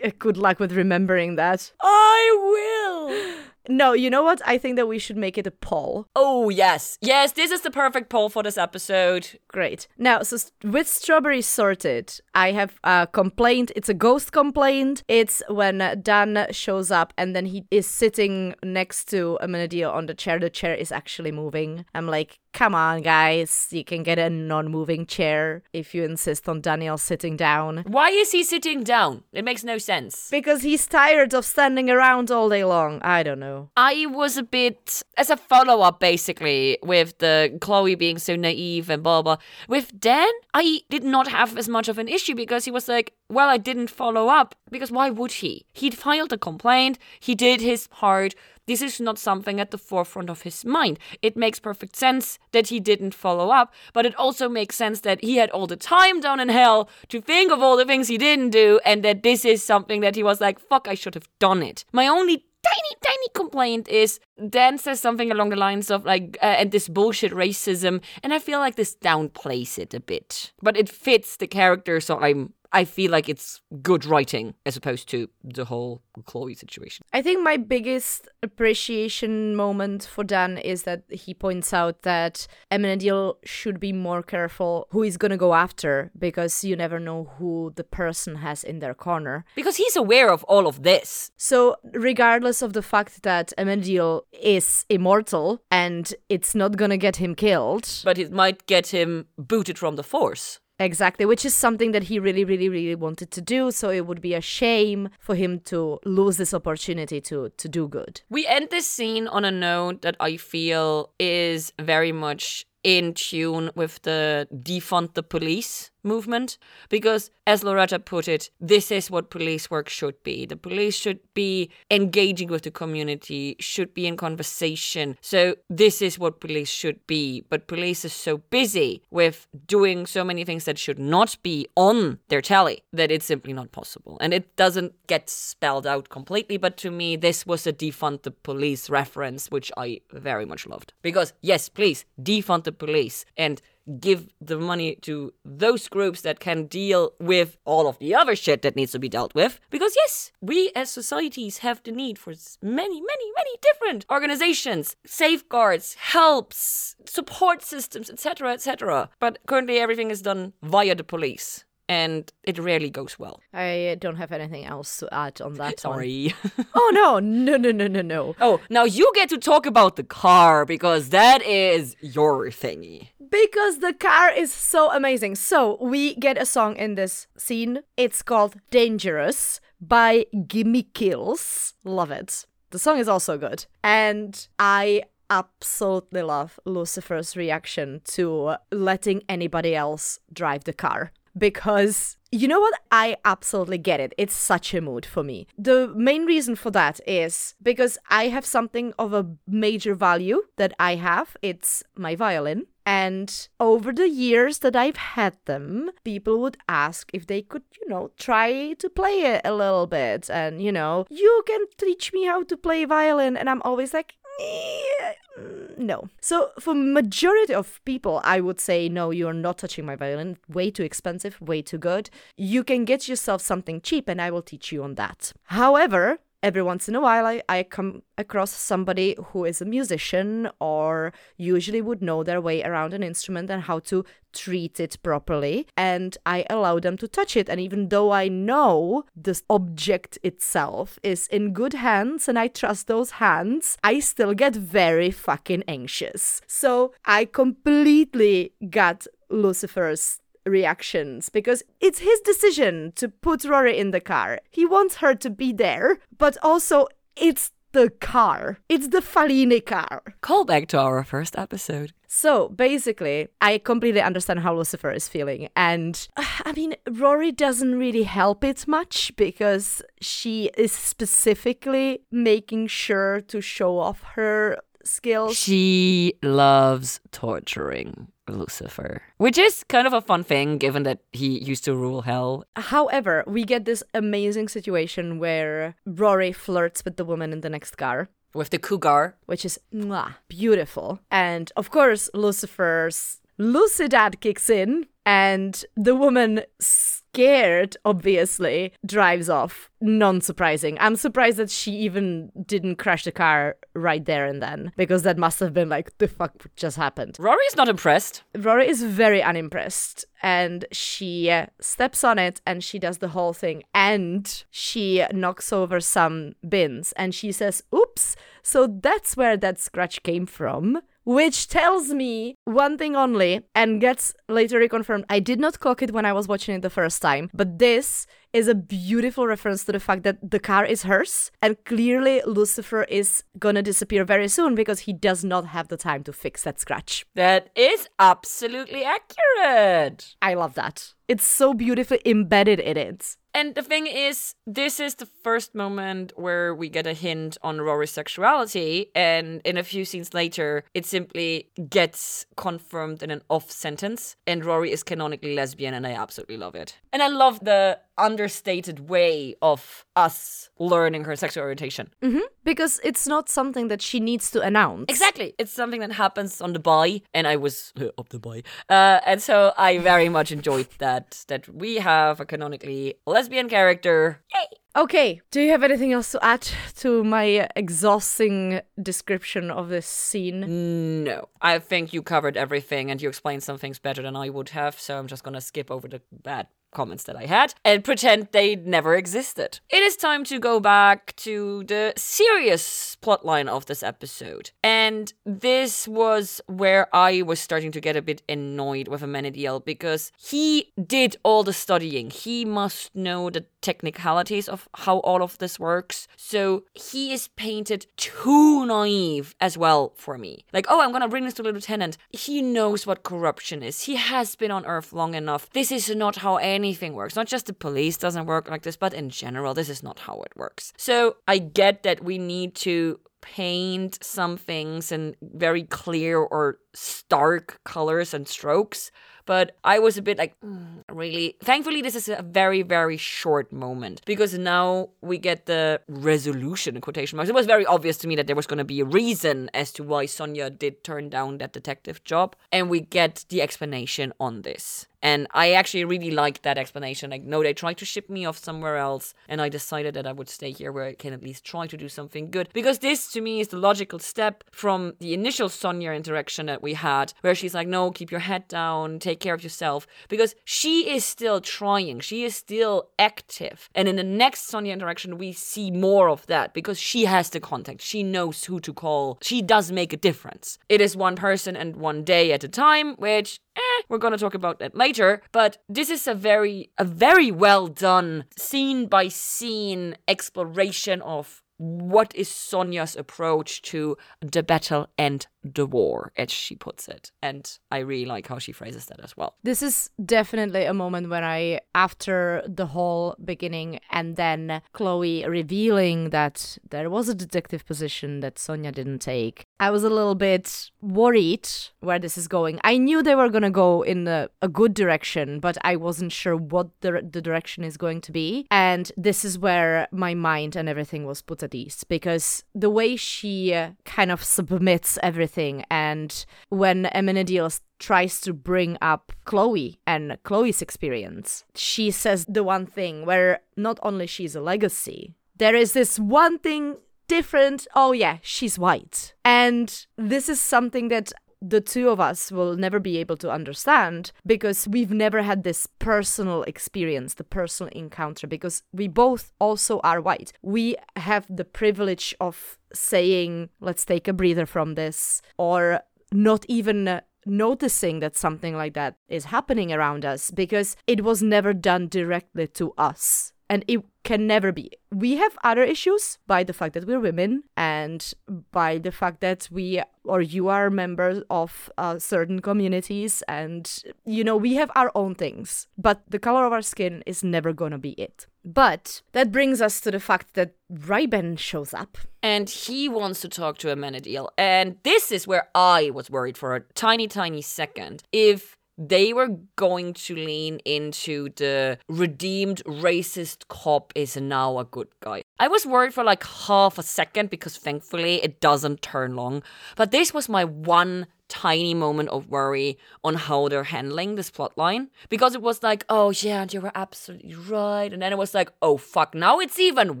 Good luck with remembering that. I will. No, you know what? I think that we should make it a poll. Oh, yes. Yes, this is the perfect poll for this episode. Great. Now, so with strawberries sorted, I have a complaint. It's a ghost complaint. It's when Dan shows up and then he is sitting next to Amenadiel on the chair. The chair is actually moving. I'm like, come on, guys. You can get a non moving chair if you insist on Daniel sitting down. Why is he sitting down? It makes no sense. Because he's tired of standing around all day long. I don't know. I was a bit as a follow up basically with the Chloe being so naive and blah blah. With Dan, I did not have as much of an issue because he was like, Well, I didn't follow up. Because why would he? He'd filed a complaint, he did his part. This is not something at the forefront of his mind. It makes perfect sense that he didn't follow up, but it also makes sense that he had all the time down in hell to think of all the things he didn't do, and that this is something that he was like, fuck, I should have done it. My only tiny, tiny complaint is Dan says something along the lines of like, uh, and this bullshit racism, and I feel like this downplays it a bit, but it fits the character, so I'm. I feel like it's good writing as opposed to the whole Chloe situation. I think my biggest appreciation moment for Dan is that he points out that Amenadiel should be more careful who he's gonna go after because you never know who the person has in their corner. Because he's aware of all of this. So, regardless of the fact that Amenadiel is immortal and it's not gonna get him killed, But it might get him booted from the force. Exactly, which is something that he really, really, really wanted to do. So it would be a shame for him to lose this opportunity to to do good. We end this scene on a note that I feel is very much in tune with the defund the police movement because as Loretta put it this is what police work should be. The police should be engaging with the community should be in conversation. So this is what police should be. But police is so busy with doing so many things that should not be on their telly that it's simply not possible. And it doesn't get spelled out completely but to me this was a defund the police reference which I very much loved. Because yes please defund the police. And give the money to those groups that can deal with all of the other shit that needs to be dealt with. Because, yes, we as societies have the need for many, many, many different organizations, safeguards, helps, support systems, etc., etc. But currently, everything is done via the police. And it rarely goes well. I don't have anything else to add on that. Sorry. Oh no, no, no, no, no, no. oh, now you get to talk about the car because that is your thingy. Because the car is so amazing. So we get a song in this scene. It's called Dangerous by Gimme Kills. Love it. The song is also good. And I absolutely love Lucifer's reaction to letting anybody else drive the car. Because you know what? I absolutely get it. It's such a mood for me. The main reason for that is because I have something of a major value that I have. It's my violin. And over the years that I've had them, people would ask if they could, you know, try to play it a little bit. And, you know, you can teach me how to play violin. And I'm always like, "Eh, mm, no. So for majority of people, I would say, no, you're not touching my violin. Way too expensive, way too good. You can get yourself something cheap and I will teach you on that. However, every once in a while I, I come across somebody who is a musician or usually would know their way around an instrument and how to treat it properly. And i allow them to touch it. And even though i know the object itself is in good hands and i trust those hands i still get very fucking anxious. So i completely got lucifer's reactions because it's his decision to put Rory in the car. He wants her to be there, but also it's the car. It's the Fellini car. Call back to our first episode. So basically, I completely understand how Lucifer is feeling. And I mean, Rory doesn't really help it much because she is specifically making sure to show off her skills. She loves torturing Lucifer, which is kind of a fun thing given that he used to rule hell. However, we get this amazing situation where Rory flirts with the woman in the next car. With the cougar. which is mwah, beautiful. And of course, Lucifer's Lucidad kicks in, and the woman, scared, obviously, drives off. Non surprising. I'm surprised that she even didn't crash the car right there and then, because that must have been like, the fuck just happened. Rory's not impressed. Rory is very unimpressed and she steps on it and she does the whole thing and she knocks over some bins and she says, Oops, so that's where that scratch came from. Which tells me one thing only and gets later reconfirmed. I did not clock it when I was watching it the first time, but this is a beautiful reference to the fact that the car is hers and clearly Lucifer is gonna disappear very soon because he does not have the time to fix that scratch. That is absolutely accurate. I love that. It's so beautifully embedded in it. And the thing is, this is the first moment where we get a hint on Rory's sexuality, and in a few scenes later, it simply gets confirmed in an off sentence, and Rory is canonically lesbian, and I absolutely love it. And I love the understated way of us learning her sexual orientation. hmm Because it's not something that she needs to announce. Exactly. It's something that happens on the buy, and I was uh, up the buy. Uh, and so I very much enjoyed that, that we have a canonically lesbian character. Yay! Okay, do you have anything else to add to my exhausting description of this scene? No, I think you covered everything and you explained some things better than I would have, so I'm just gonna skip over the bad comments that I had and pretend they never existed. It is time to go back to the serious plotline of this episode. And this was where I was starting to get a bit annoyed with Amenadiel because he did all the studying. He must know the technicalities of how all of this works. So he is painted too naive as well for me. Like, oh, I'm gonna bring this to the lieutenant. He knows what corruption is. He has been on Earth long enough. This is not how anything works. Not just the police doesn't work like this, but in general, this is not how it works. So I get that we need to paint some things in very clear or stark colors and strokes but I was a bit like, mm, really? Thankfully, this is a very, very short moment because now we get the resolution in quotation marks. It was very obvious to me that there was going to be a reason as to why Sonia did turn down that detective job, and we get the explanation on this. And I actually really liked that explanation. Like, no, they tried to ship me off somewhere else, and I decided that I would stay here where I can at least try to do something good. Because this, to me, is the logical step from the initial Sonia interaction that we had, where she's like, no, keep your head down, take care of yourself. Because she is still trying, she is still active. And in the next Sonia interaction, we see more of that because she has the contact, she knows who to call, she does make a difference. It is one person and one day at a time, which eh, we're to talk about that later. But this is a very, a very well done scene by scene exploration of what is Sonia's approach to the battle and the war, as she puts it. And I really like how she phrases that as well. This is definitely a moment when I, after the whole beginning and then Chloe revealing that there was a detective position that Sonia didn't take, I was a little bit worried where this is going. I knew they were going to go in a, a, good direction, but I wasn't sure what the, the direction is going to be. And this is where my mind and everything was put at ease because the way she uh, kind of submits everything And when Amenadiel tries to bring up Chloe and Chloe's experience, she says the one thing where not only she's a legacy, there is this one thing different. Oh, yeah, she's white. And this is something that the two of us will never be able to understand because we've never had this personal experience, the personal encounter, because we both also are white. We have the privilege of saying, let's take a breather from this, or not even uh, noticing that something like that is happening around us because it was never done directly to us and it can never be. We have other issues by the fact that we're women and by the fact that we or you are members of uh, certain communities and you know we have our own things but the color of our skin is never going to be it but that brings us to the fact that Ryben shows up. And he wants to talk to Amenadiel. And this is where I was worried for a tiny, tiny second. If they were going to lean into the redeemed racist cop is now a good guy. I was worried for like half a second because thankfully it doesn't turn long. But this was my one tiny moment of worry on how they're handling this plot line because it was like, oh yeah, and you were absolutely right, and then it was like, oh fuck, now it's even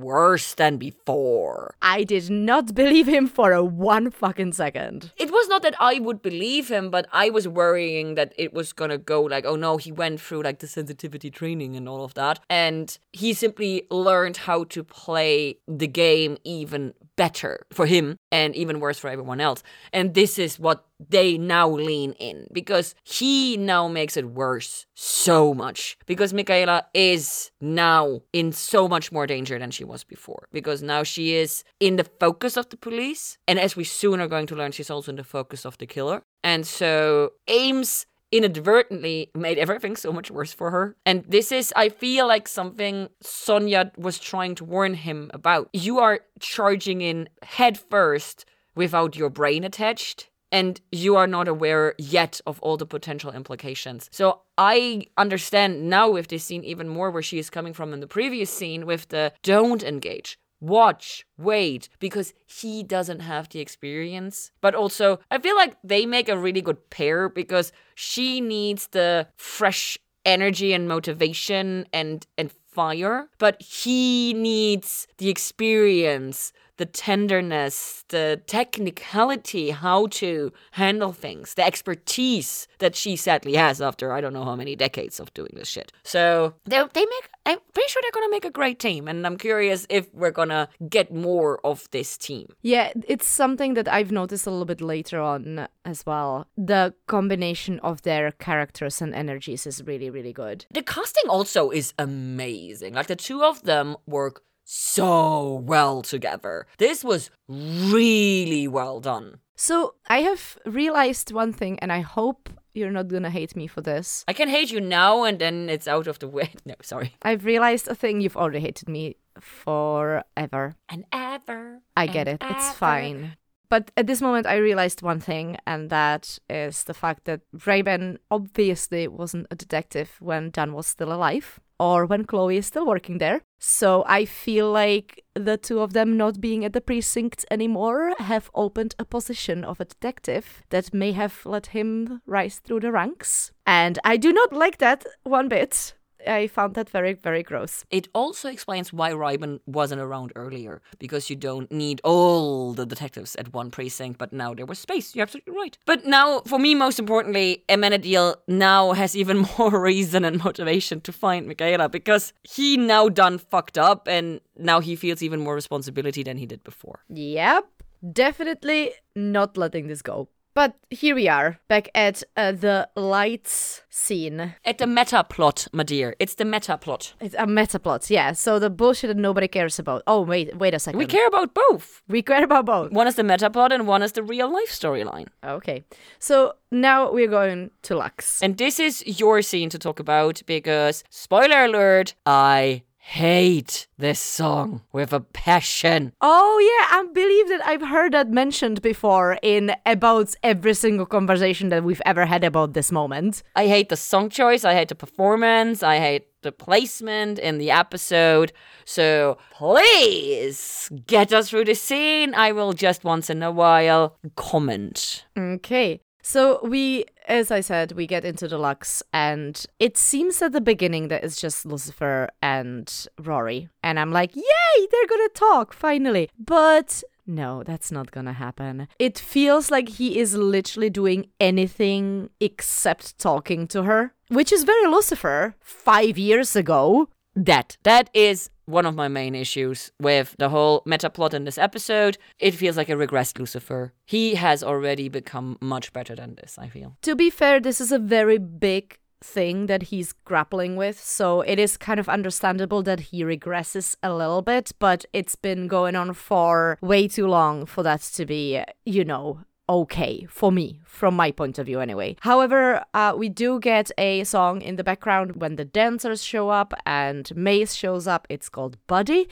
worse than before. I did not believe him for a one fucking second. It was not that I would believe him, but I was worrying that it was gonna go like, oh no, he went through like the sensitivity training and all of that, and he simply learned how to play the game even better for him and even worse for everyone else. And this is what they now lean in because he now makes it worse so much because Michaela is now in so much more danger than she was before because now she is in the focus of the police and as we soon are going to learn she's also in the focus of the killer and so Ames inadvertently made everything so much worse for her. And this is, I feel like, something Sonia was trying to warn him about. You are charging in head first without your brain attached. And you are not aware yet of all the potential implications. So I understand now with this scene even more where she is coming from in the previous scene with the don't engage watch, wait, because he doesn't have the experience. But also, I feel like they make a really good pair because she needs the fresh energy and motivation and and fire, but he needs the experience the tenderness, the technicality, how to handle things, the expertise that she sadly has after I don't know how many decades of doing this shit. So they they make. I'm pretty sure they're gonna make a great team, and I'm curious if we're gonna get more of this team. Yeah, it's something that I've noticed a little bit later on as well. The combination of their characters and energies is really, really good. The casting also is amazing. Like the two of them work so well together. This was really well done. So I have realized one thing, and I hope you're not gonna hate me for this. I can hate you now and then it's out of the way. No, sorry. I've realized a thing you've already hated me forever. And ever. I get it. It's fine. But at this moment, I realized one thing, and that is the fact that Raven obviously wasn't a detective when Dan was still alive or when Chloe is still working there. So I feel like the two of them not being at the precinct anymore have opened a position of a detective that may have let him rise through the ranks. And I do not like that one bit. I found that very, very gross. It also explains why Ryman wasn't around earlier, because you don't need all the detectives at one precinct, but now there was space. You're absolutely right. But now, for me, most importantly, Amenadiel now has even more reason and motivation to find Michaela, because he now done fucked up, and now he feels even more responsibility than he did before. Yep. Definitely not letting this go. But here we are, back at uh, the lights scene. At the meta plot, my dear. It's the meta plot. It's a meta plot, yeah. So the bullshit that nobody cares about. Oh, wait, wait a second. We care about both. We care about both. One is the meta plot and one is the real life storyline. Okay. So now we're going to Lux. And this is your scene to talk about because, spoiler alert, I hate this song with a passion. Oh yeah, I believe that I've heard that mentioned before in about every single conversation that we've ever had about this moment. I hate the song choice, I hate the performance, I hate the placement in the episode. So please get us through the scene. I will just once in a while comment. Okay. So we, as I said, we get into the Lux, and it seems at the beginning that it's just Lucifer and Rory, and I'm like, yay, they're gonna talk finally. But no, that's not gonna happen. It feels like he is literally doing anything except talking to her, which is very Lucifer five years ago. That that is one of my main issues with the whole meta plot in this episode. It feels like a regressed Lucifer. He has already become much better than this, I feel. To be fair, this is a very big thing that he's grappling with. So it is kind of understandable that he regresses a little bit, but it's been going on for way too long for that to be, you know, okay for me, from my point of view anyway. However, uh, we do get a song in the background when the dancers show up and Maze shows up. It's called Buddy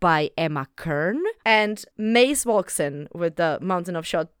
by Emma Kern. And Maze walks in with the mountain of shots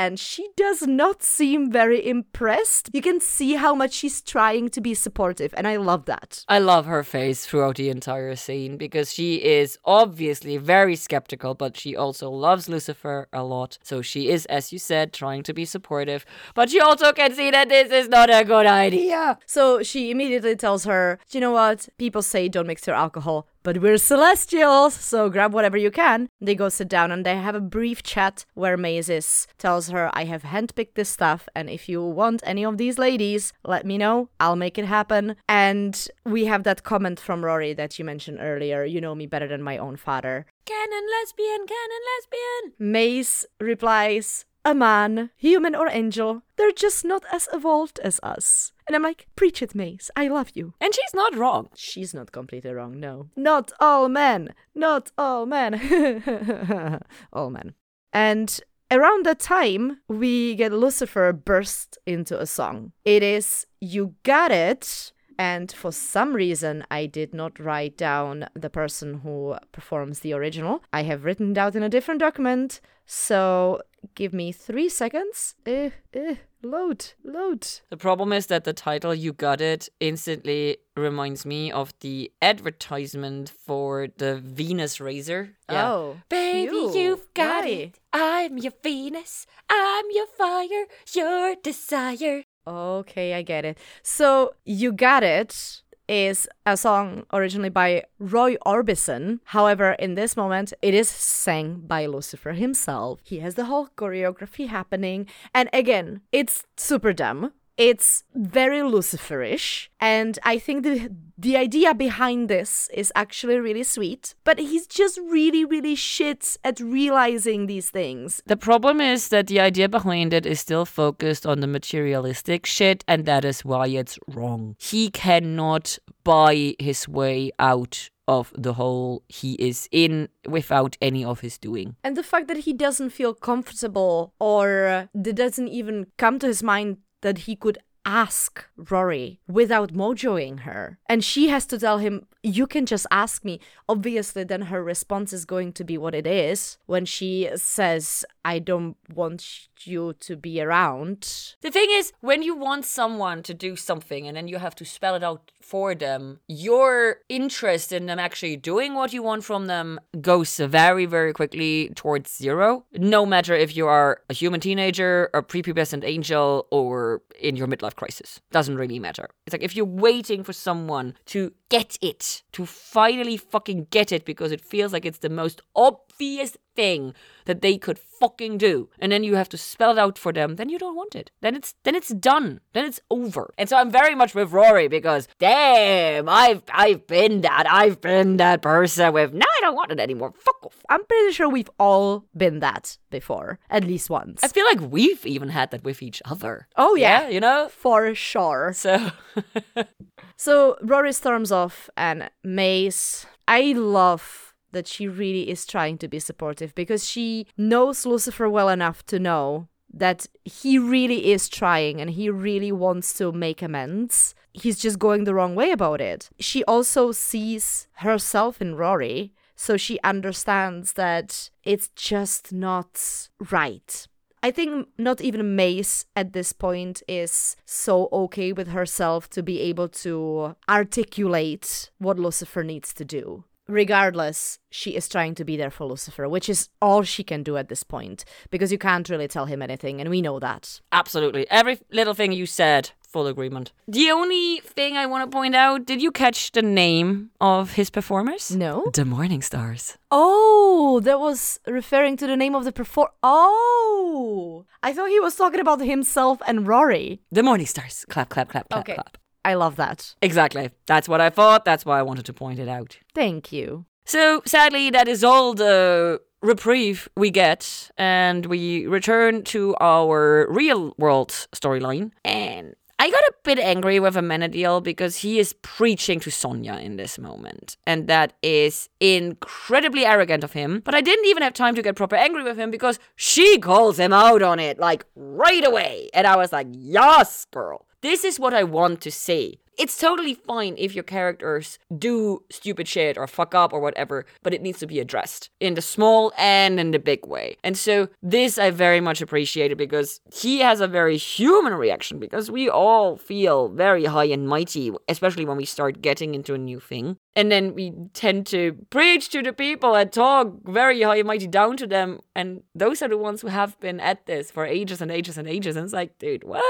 and she does not seem very impressed. You can see how much she's trying to be supportive, and I love that. I love her face throughout the entire scene because she is obviously very skeptical, but she also loves Lucifer a lot. So she is, as you said, trying to be supportive, but she also can see that this is not a good idea. So she immediately tells her, you know what? People say don't mix your alcohol but we're celestials, so grab whatever you can. They go sit down and they have a brief chat where Mazes tells her, I have handpicked this stuff, and if you want any of these ladies, let me know. I'll make it happen. And we have that comment from Rory that you mentioned earlier you know me better than my own father. Canon lesbian, canon lesbian. Maze replies, a man, human or angel, they're just not as evolved as us. And I'm like, preach it, Maze. I love you. And she's not wrong. She's not completely wrong, no. Not all men. Not all men. all men. And around that time, we get Lucifer burst into a song. It is You Got It. And for some reason, I did not write down the person who performs the original. I have written down in a different document. So give me three seconds. Eh, eh, load, load. The problem is that the title You Got It instantly reminds me of the advertisement for the Venus razor. Oh. Baby, you. you've got Why? it. I'm your Venus. I'm your fire, your desire. Okay, I get it. So you got it is a song originally by Roy Orbison. However, in this moment, it is sang by Lucifer himself. He has the whole choreography happening. And again, it's super dumb. It's very Luciferish, and I think the the idea behind this is actually really sweet. But he's just really, really shit at realizing these things. The problem is that the idea behind it is still focused on the materialistic shit, and that is why it's wrong. He cannot buy his way out of the hole he is in without any of his doing. And the fact that he doesn't feel comfortable or that doesn't even come to his mind that he could ask Rory without mojoing her. And she has to tell him, You can just ask me. Obviously, then her response is going to be what it is when she says, I don't want you to be around. The thing is, when you want someone to do something and then you have to spell it out for them, your interest in them actually doing what you want from them goes very, very quickly towards zero. No matter if you are a human teenager, a prepubescent angel, or in your midlife crisis. Doesn't really matter. It's like if you're waiting for someone to get it, to finally fucking get it because it feels like it's the most obvious thing that they could fucking do and then you have to spell it out for them then you don't want it then it's then it's done then it's over and so i'm very much with rory because damn i've i've been that i've been that person with now i don't want it anymore fuck off I'm pretty sure we've all been that before, at least once. i feel like we've even had that with each other Oh, yeah. you know For sure. so So Rory storms off, and Maze. I love that she really is trying to be supportive because she knows Lucifer well enough to know that he really is trying and he really wants to make amends. He's just going the wrong way about it. She also sees herself in Rory, so she understands that it's just not right. I think not even Maze at this point is so okay with herself to be able to articulate what Lucifer needs to do. Regardless, she is trying to be there for Lucifer, which is all she can do at this point because you can't really tell him anything, and we know that. Absolutely. Every little thing you said, full agreement. The only thing I want to point out did you catch the name of his performers? No? The Morning Stars. Oh, that was referring to the name of the perform. Oh, I thought he was talking about himself and Rory. The Morning Stars. Clap, clap, clap, clap, Okay. clap. I love that. Exactly. That's what I thought. That's why I wanted to point it out. Thank you. So sadly, that is all the reprieve we get, and we return to our real world storyline. And I got a bit angry with Amenadiel because he is preaching to Sonya in this moment, and that is incredibly arrogant of him. But I didn't even have time to get proper angry with him because she calls him out on it like right away, and I was like, "Yes, girl." This is what I want to see. It's totally fine if your characters do stupid shit or fuck up or whatever, but it needs to be addressed in the small and in the big way. And so this I very much appreciated because he has a very human reaction because we all feel very high and mighty, especially when we start getting into a new thing. And then we tend to preach to the people and talk very high and mighty down to them. And those are the ones who have been at this for ages and ages and ages. And it's like, dude, what?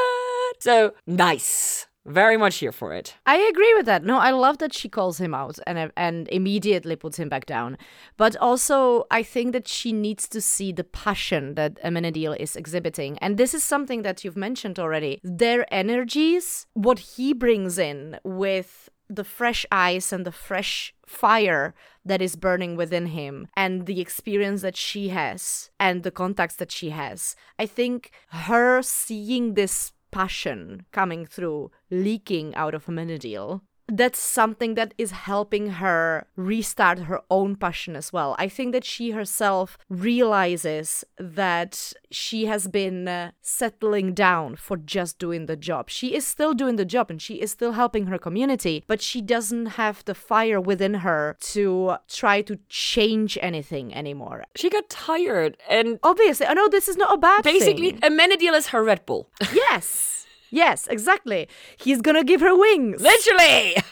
So nice. Very much here for it. I agree with that. No, I love that she calls him out and and immediately puts him back down. But also, I think that she needs to see the passion that Amenadiel is exhibiting, and this is something that you've mentioned already. Their energies, what he brings in with the fresh eyes and the fresh fire that is burning within him and the experience that she has and the contacts that she has. I think her seeing this passion coming through, leaking out of Amenadiel. That's something that is helping her restart her own passion as well. I think that she herself realizes that she has been uh, settling down for just doing the job. She is still doing the job and she is still helping her community, but she doesn't have the fire within her to try to change anything anymore. She got tired and Obviously, I know this is not a bad thing. basically thing. Amenadiel is her Red Bull. Yes. Yes, exactly. He's gonna give her wings. Literally.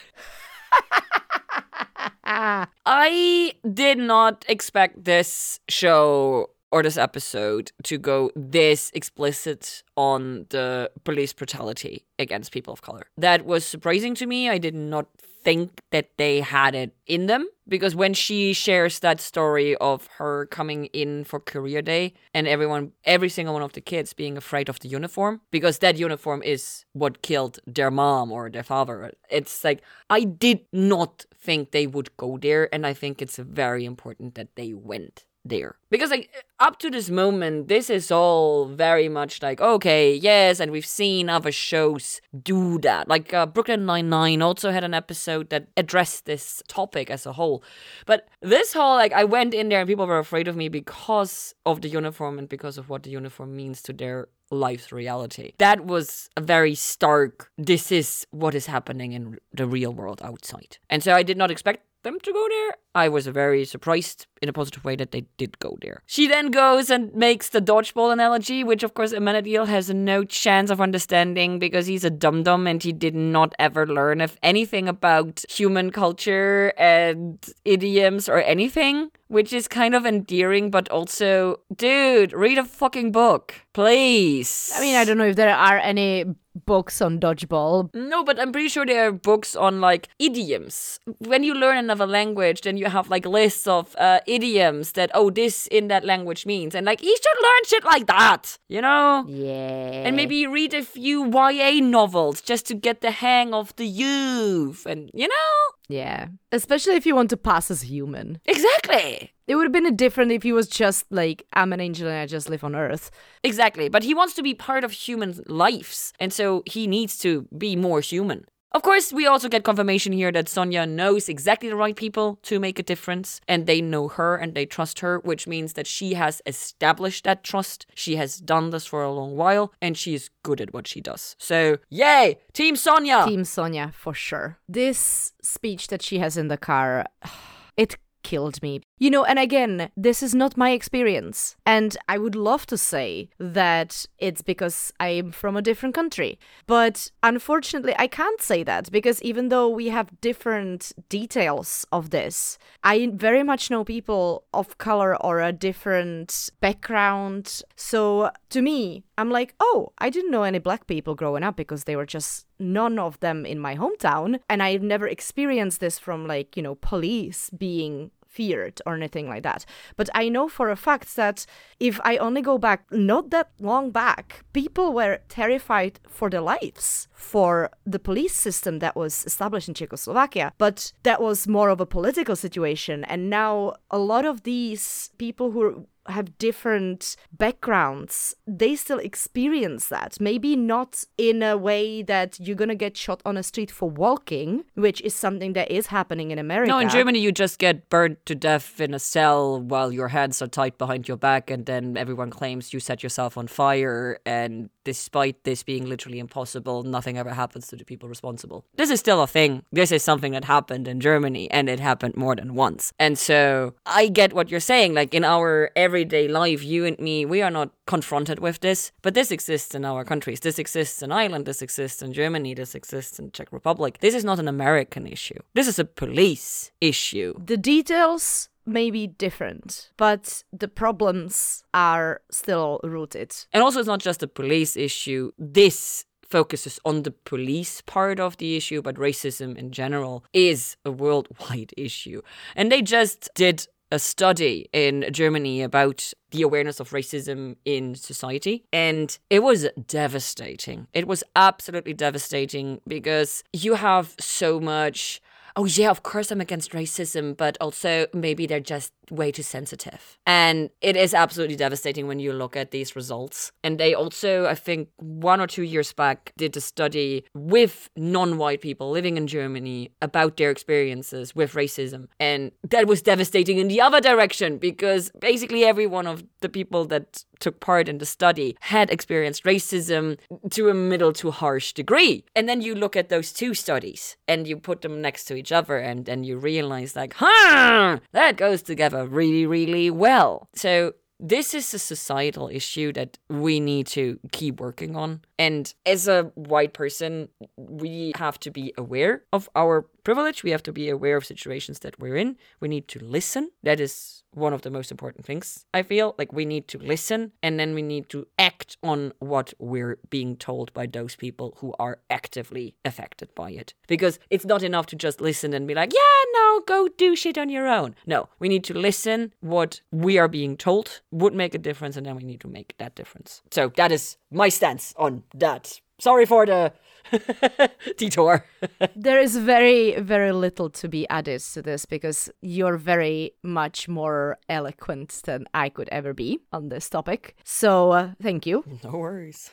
I did not expect this show or this episode to go this explicit on the police brutality against people of color. That was surprising to me. I did not think that they had it in them because when she shares that story of her coming in for career day and everyone every single one of the kids being afraid of the uniform because that uniform is what killed their mom or their father it's like i did not think they would go there and i think it's very important that they went there because like up to this moment this is all very much like okay yes and we've seen other shows do that like uh, brooklyn 99 also had an episode that addressed this topic as a whole but this whole like i went in there and people were afraid of me because of the uniform and because of what the uniform means to their life's reality. That was a very stark, this is what is happening in the real world outside. And so I did not expect them to go there. I was very surprised in a positive way that they did go there. She then goes and makes the dodgeball analogy, which of course Amenadiel has no chance of understanding because he's a dum dum and he did not ever learn of anything about human culture and idioms or anything, which is kind of endearing, but also, dude, read a fucking book, please. I mean, I don't know if there are any books on dodgeball. No, but I'm pretty sure there are books on like idioms. When you learn another language, then you have like lists of uh, idioms that oh this in that language means, and like you should learn shit like that, you know? Yeah. And maybe read a few YA novels just to get the hang of the youth, and you know? Yeah. Especially if you want to pass as human. Exactly. It would have been different if he was just like, I'm an angel and I just live on Earth. Exactly. But he wants to be part of human lives. And so he needs to be more human. Of course, we also get confirmation here that Sonia knows exactly the right people to make a difference, and they know her and they trust her, which means that she has established that trust. She has done this for a long while, and she is good at what she does. So, yay! Team Sonia! Team Sonia, for sure. This speech that she has in the car, it killed me. You know, and again, this is not my experience. And I would love to say that it's because I'm from a different country. But unfortunately, I can't say that because even though we have different details of this, I very much know people of color or a different background. So to me, I'm like, oh, I didn't know any black people growing up because they were just none of them in my hometown. And I've never experienced this from like, you know, police being feared or anything like that. But I know for a fact that if I only go back not that long back, people were terrified for their lives for the police system that was established in Czechoslovakia. But that was more of a political situation. And now a lot of these people who have different backgrounds, they still experience that. Maybe not in a way that you're gonna get shot on a street for walking, which is something that is happening in America. No, in Germany, you just get burned to death in a cell while your hands are tied behind your back, and then everyone claims you set yourself on fire. And despite this being literally impossible, nothing ever happens to the people responsible. This is still a thing. This is something that happened in Germany, and it happened more than once. And so I get what you're saying. Like in our everyday life, you and me, we are not confronted with this, but this exists in our countries. This exists in Ireland, this exists in Germany, this exists in Czech Republic. This is not an American issue. This is a police issue. the details may be different, but the problems are still rooted. And also, it's not just a police issue. This focuses on the police part of the issue, but racism in general is a worldwide issue. And they just did a study in Germany about the awareness of racism in society. And it was devastating. It was absolutely devastating because you have so much. Oh, yeah, of course I'm against racism, but also maybe they're just way too sensitive. And it is absolutely devastating when you look at these results. And they also, I think, one or two years back, did a study with non white people living in Germany about their experiences with racism. And that was devastating in the other direction because basically every one of the people that took part in the study had experienced racism to a middle to harsh degree. And then you look at those two studies and you put them next to each other and then you realize like, huh, that goes together really, really well. So this is a societal issue that we need to keep working on. And as a white person, we have to be aware of our privilege. We have to be aware of situations that we're in. We need to listen. That is one of the most important things, I feel. Like we need to listen and then we need to act on what we're being told by those people who are actively affected by it. Because it's not enough to just listen and be like, yeah, no, go do shit on your own. No, we need to listen. What we are being told would make a difference and then we need to make that difference. So that is my stance on that. Sorry for the detour. there is very, very little to be added to this because you're very much more eloquent than I could ever be on this topic. So uh, thank you. No worries.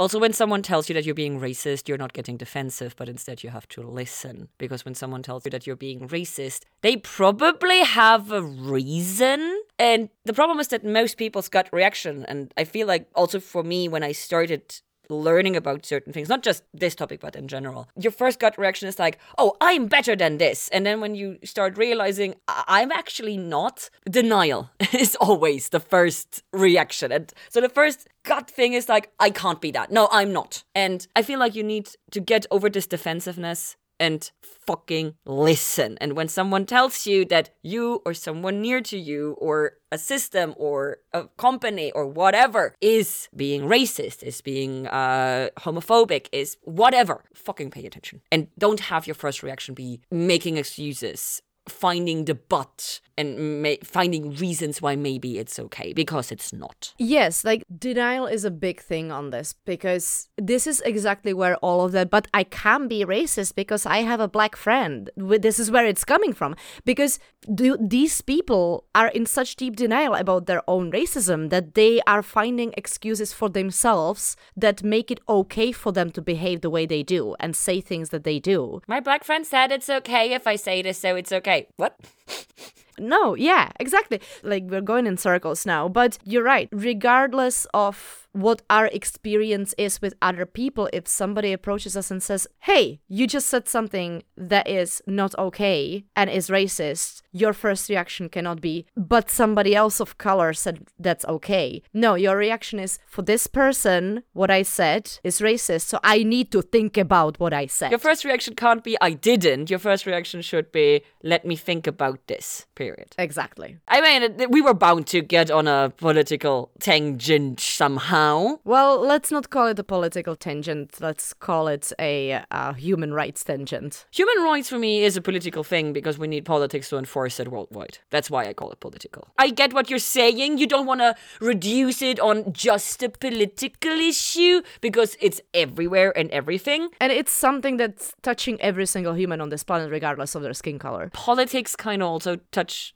Also, when someone tells you that you're being racist, you're not getting defensive, but instead you have to listen. Because when someone tells you that you're being racist, they probably have a reason. And the problem is that most people's gut reaction, and I feel like also for me, when I started learning about certain things, not just this topic, but in general, your first gut reaction is like, oh, I'm better than this. And then when you start realizing I'm actually not, denial is always the first reaction. And so the first gut thing is like, I can't be that. No, I'm not. And I feel like you need to get over this defensiveness and fucking listen. And when someone tells you that you or someone near to you or a system or a company or whatever is being racist, is being uh, homophobic, is whatever, fucking pay attention. And don't have your first reaction be making excuses finding the but and ma- finding reasons why maybe it's okay because it's not. Yes, like denial is a big thing on this because this is exactly where all of that, but I can be racist because I have a black friend. This is where it's coming from because do, these people are in such deep denial about their own racism that they are finding excuses for themselves that make it okay for them to behave the way they do and say things that they do. My black friend said it's okay if I say this, so it's okay. What? No, yeah, exactly. Like we're going in circles now, but you're right. Regardless of what our experience is with other people, if somebody approaches us and says, Hey, you just said something that is not okay and is racist, your first reaction cannot be, But somebody else of color said that's okay. No, your reaction is, For this person, what I said is racist, so I need to think about what I said. Your first reaction can't be, I didn't. Your first reaction should be, Let me think about this, period. Exactly. I mean, we were bound to get on a political tangent somehow. Well, let's not call it a political tangent. Let's call it a uh, human rights tangent. Human rights for me is a political thing because we need politics to enforce it worldwide. That's why I call it political. I get what you're saying. You don't want to reduce it on just a political issue because it's everywhere and everything. And it's something that's touching every single human on this planet, regardless of their skin color. Politics kind of also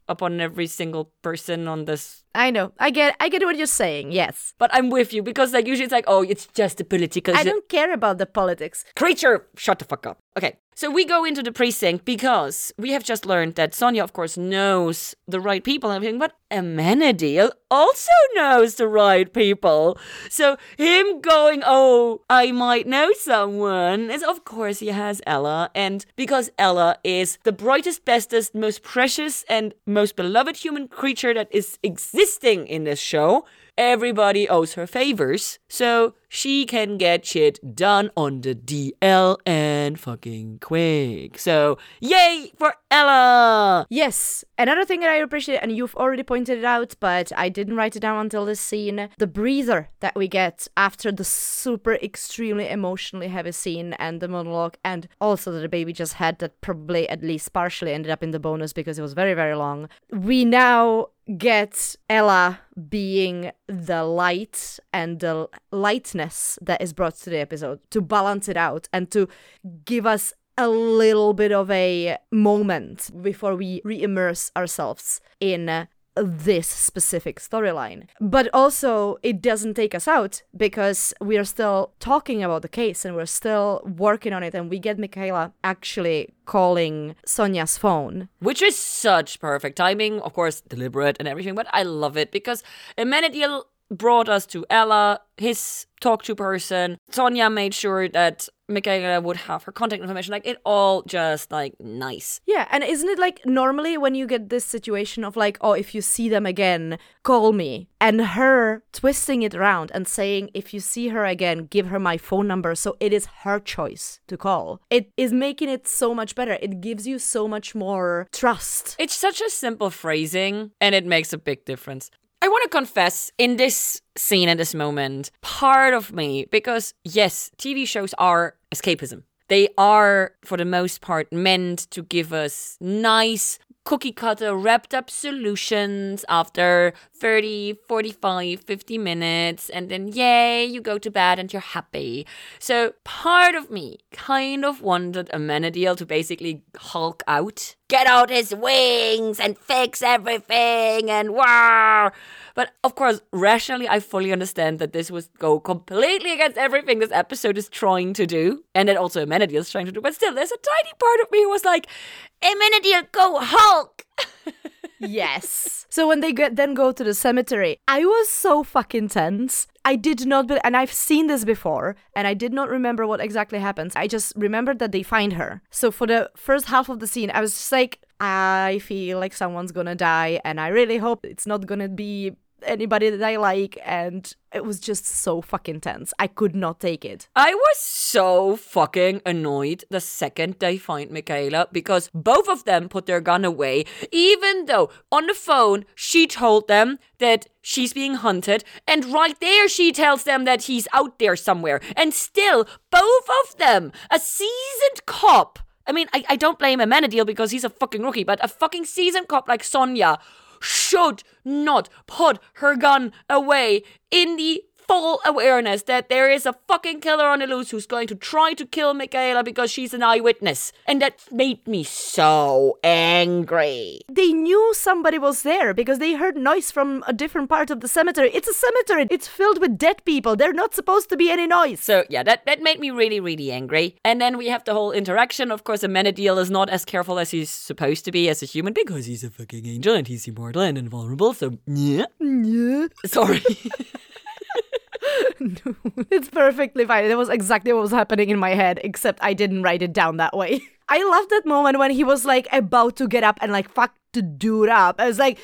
upon every single person on this I know. I get I get what you're saying. Yes. But I'm with you because like usually it's like, "Oh, it's just a political I don't care about the politics. Creature, shut the fuck up. Okay. So we go into the precinct because we have just learned that Sonia, of course, knows the right people and everything, but Amenadiel also knows the right people. So him going, oh, I might know someone, is of course he has Ella. And because Ella is the brightest, bestest, most precious, and most beloved human creature that is existing in this show, everybody owes her favors. So she can get shit done on the DL and fucking quick. So, yay for Ella! Yes, another thing that I appreciate, and you've already pointed it out, but I didn't write it down until this scene the breather that we get after the super extremely emotionally heavy scene and the monologue, and also that the baby just had that probably at least partially ended up in the bonus because it was very, very long. We now get Ella being the light and the lightness that is brought to the episode to balance it out and to give us a little bit of a moment before we re-immerse ourselves in this specific storyline. But also, it doesn't take us out because we are still talking about the case and we're still working on it. And we get Michaela actually calling Sonja's phone. Which is such perfect timing, of course, deliberate and everything, but I love it because Amenadiel brought us to Ella, his talk to person. Sonja made sure that Michaela would have her contact information. Like it all just like nice. Yeah, and isn't it like normally when you get this situation of like, oh, if you see them again, call me, and her twisting it around and saying, if you see her again, give her my phone number, so it is her choice to call. It is making it so much better. It gives you so much more trust. It's such a simple phrasing, and it makes a big difference. I want to confess in this scene, in this moment, part of me, because yes, TV shows are escapism. They are, for the most part, meant to give us nice, cookie cutter, wrapped up solutions after 30, 45, 50 minutes, and then yay, you go to bed and you're happy. So part of me kind of wanted a Amenadiel to basically hulk out, get out his wings and fix everything and wow. But of course, rationally, I fully understand that this would go completely against everything this episode is trying to do, and that also Amenadiel is trying to do. But still, there's a tiny part of me who was like, Amenadiel, go Hulk! yes. So when they get, then go to the cemetery, I was so fucking tense. I did not, be- and I've seen this before, and I did not remember what exactly happens. I just remembered that they find her. So for the first half of the scene, I was just like, I feel like someone's gonna die, and I really hope it's not gonna be anybody that I like, and it was just so fucking tense. I could not take it. I was so fucking annoyed the second they find Michaela because both of them put their gun away, even though on the phone she told them that she's being hunted, and right there she tells them that he's out there somewhere. And still, both of them, a seasoned cop. I mean, I, I don't blame Amenadiel because he's a fucking rookie, but a fucking seasoned cop like Sonia should not put her gun away. In the full awareness that there is a fucking killer on the loose who's going to try to kill Michaela because she's an eyewitness. And that made me so angry. They knew somebody was there because they heard noise from a different part of the cemetery. It's a cemetery. It's filled with dead people. They're not supposed to be any noise. So yeah, that, that made me really, really angry. And then we have the whole interaction. Of course, Amenadiel is not as careful as he's supposed to be as a human because he's a fucking angel and he's immortal and invulnerable. So yeah. Yeah. Sorry. it's perfectly fine. That was exactly what was happening in my head, except I didn't write it down that way. I love that moment when he was like about to get up and like fuck the dude up. I was like,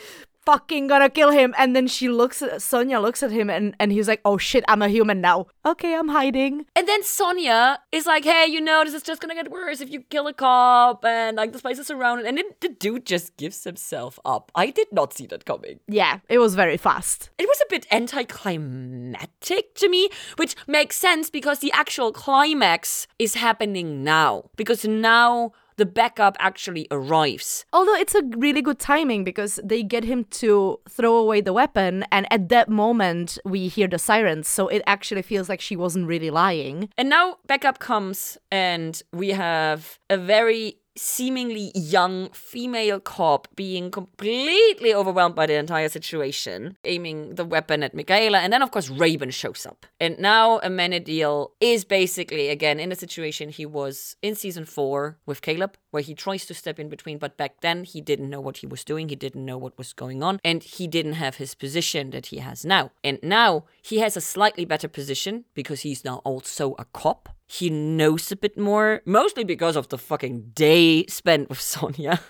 fucking gonna kill him. And then she looks at Sonia looks at him and, and he's like, Oh shit, I'm a human now. Okay, I'm hiding. And then Sonia is like, hey, you know, this is just gonna get worse if you kill a cop and like this place is surrounded. And then the dude just gives himself up. I did not see that coming. Yeah, it was very fast. It was a bit anticlimactic to me, which makes sense because the actual climax is happening now. Because now the backup actually arrives. Although it's a really good timing because they get him to throw away the weapon, and at that moment we hear the sirens, so it actually feels like she wasn't really lying. And now backup comes, and we have a very seemingly young female cop being completely overwhelmed by the entire situation, aiming the weapon at Michaela. And then, of course, Raven shows up. And now Amenadiel is basically, again, in a situation he was in season four with Caleb, where he tries to step in between. But back then, he didn't know what he was doing. He didn't know what was going on. And he didn't have his position that he has now. And now he has a slightly better position because he's now also a cop he knows a bit more, mostly because of the fucking day spent with Sonia,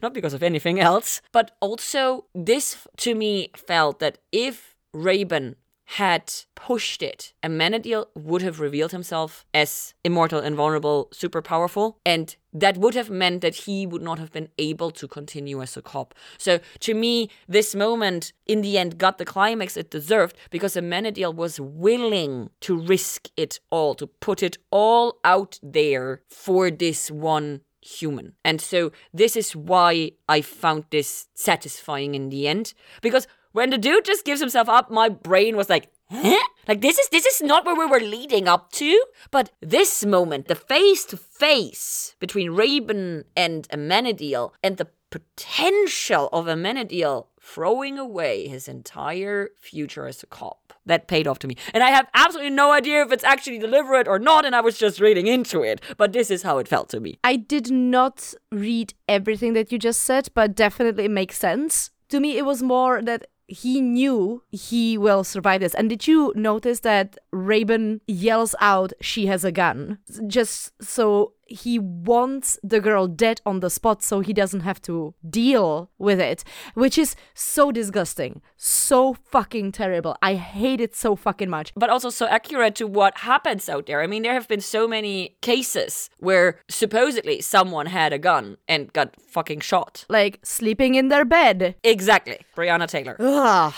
not because of anything else. But also, this to me felt that if Raven had pushed it, Amenadiel would have revealed himself as immortal, invulnerable, super powerful, and that would have meant that he would not have been able to continue as a cop. So to me, this moment in the end got the climax it deserved because Amenadiel was willing to risk it all, to put it all out there for this one human. And so this is why I found this satisfying in the end because when the dude just gives himself up, my brain was like, huh? Like this is this is not where we were leading up to. But this moment, the face to face between Raven and Amenadiel, and the potential of Amenadiel throwing away his entire future as a cop. That paid off to me. And I have absolutely no idea if it's actually deliberate or not, and I was just reading into it. But this is how it felt to me. I did not read everything that you just said, but definitely it makes sense. To me, it was more that he knew he will survive this. And did you notice that Raven yells out, She has a gun? Just so he wants the girl dead on the spot so he doesn't have to deal with it, which is so disgusting, so fucking terrible. I hate it so fucking much. But also so accurate to what happens out there. I mean, there have been so many cases where supposedly someone had a gun and got fucking shot. Like sleeping in their bed. Exactly. Breonna Taylor. Ugh.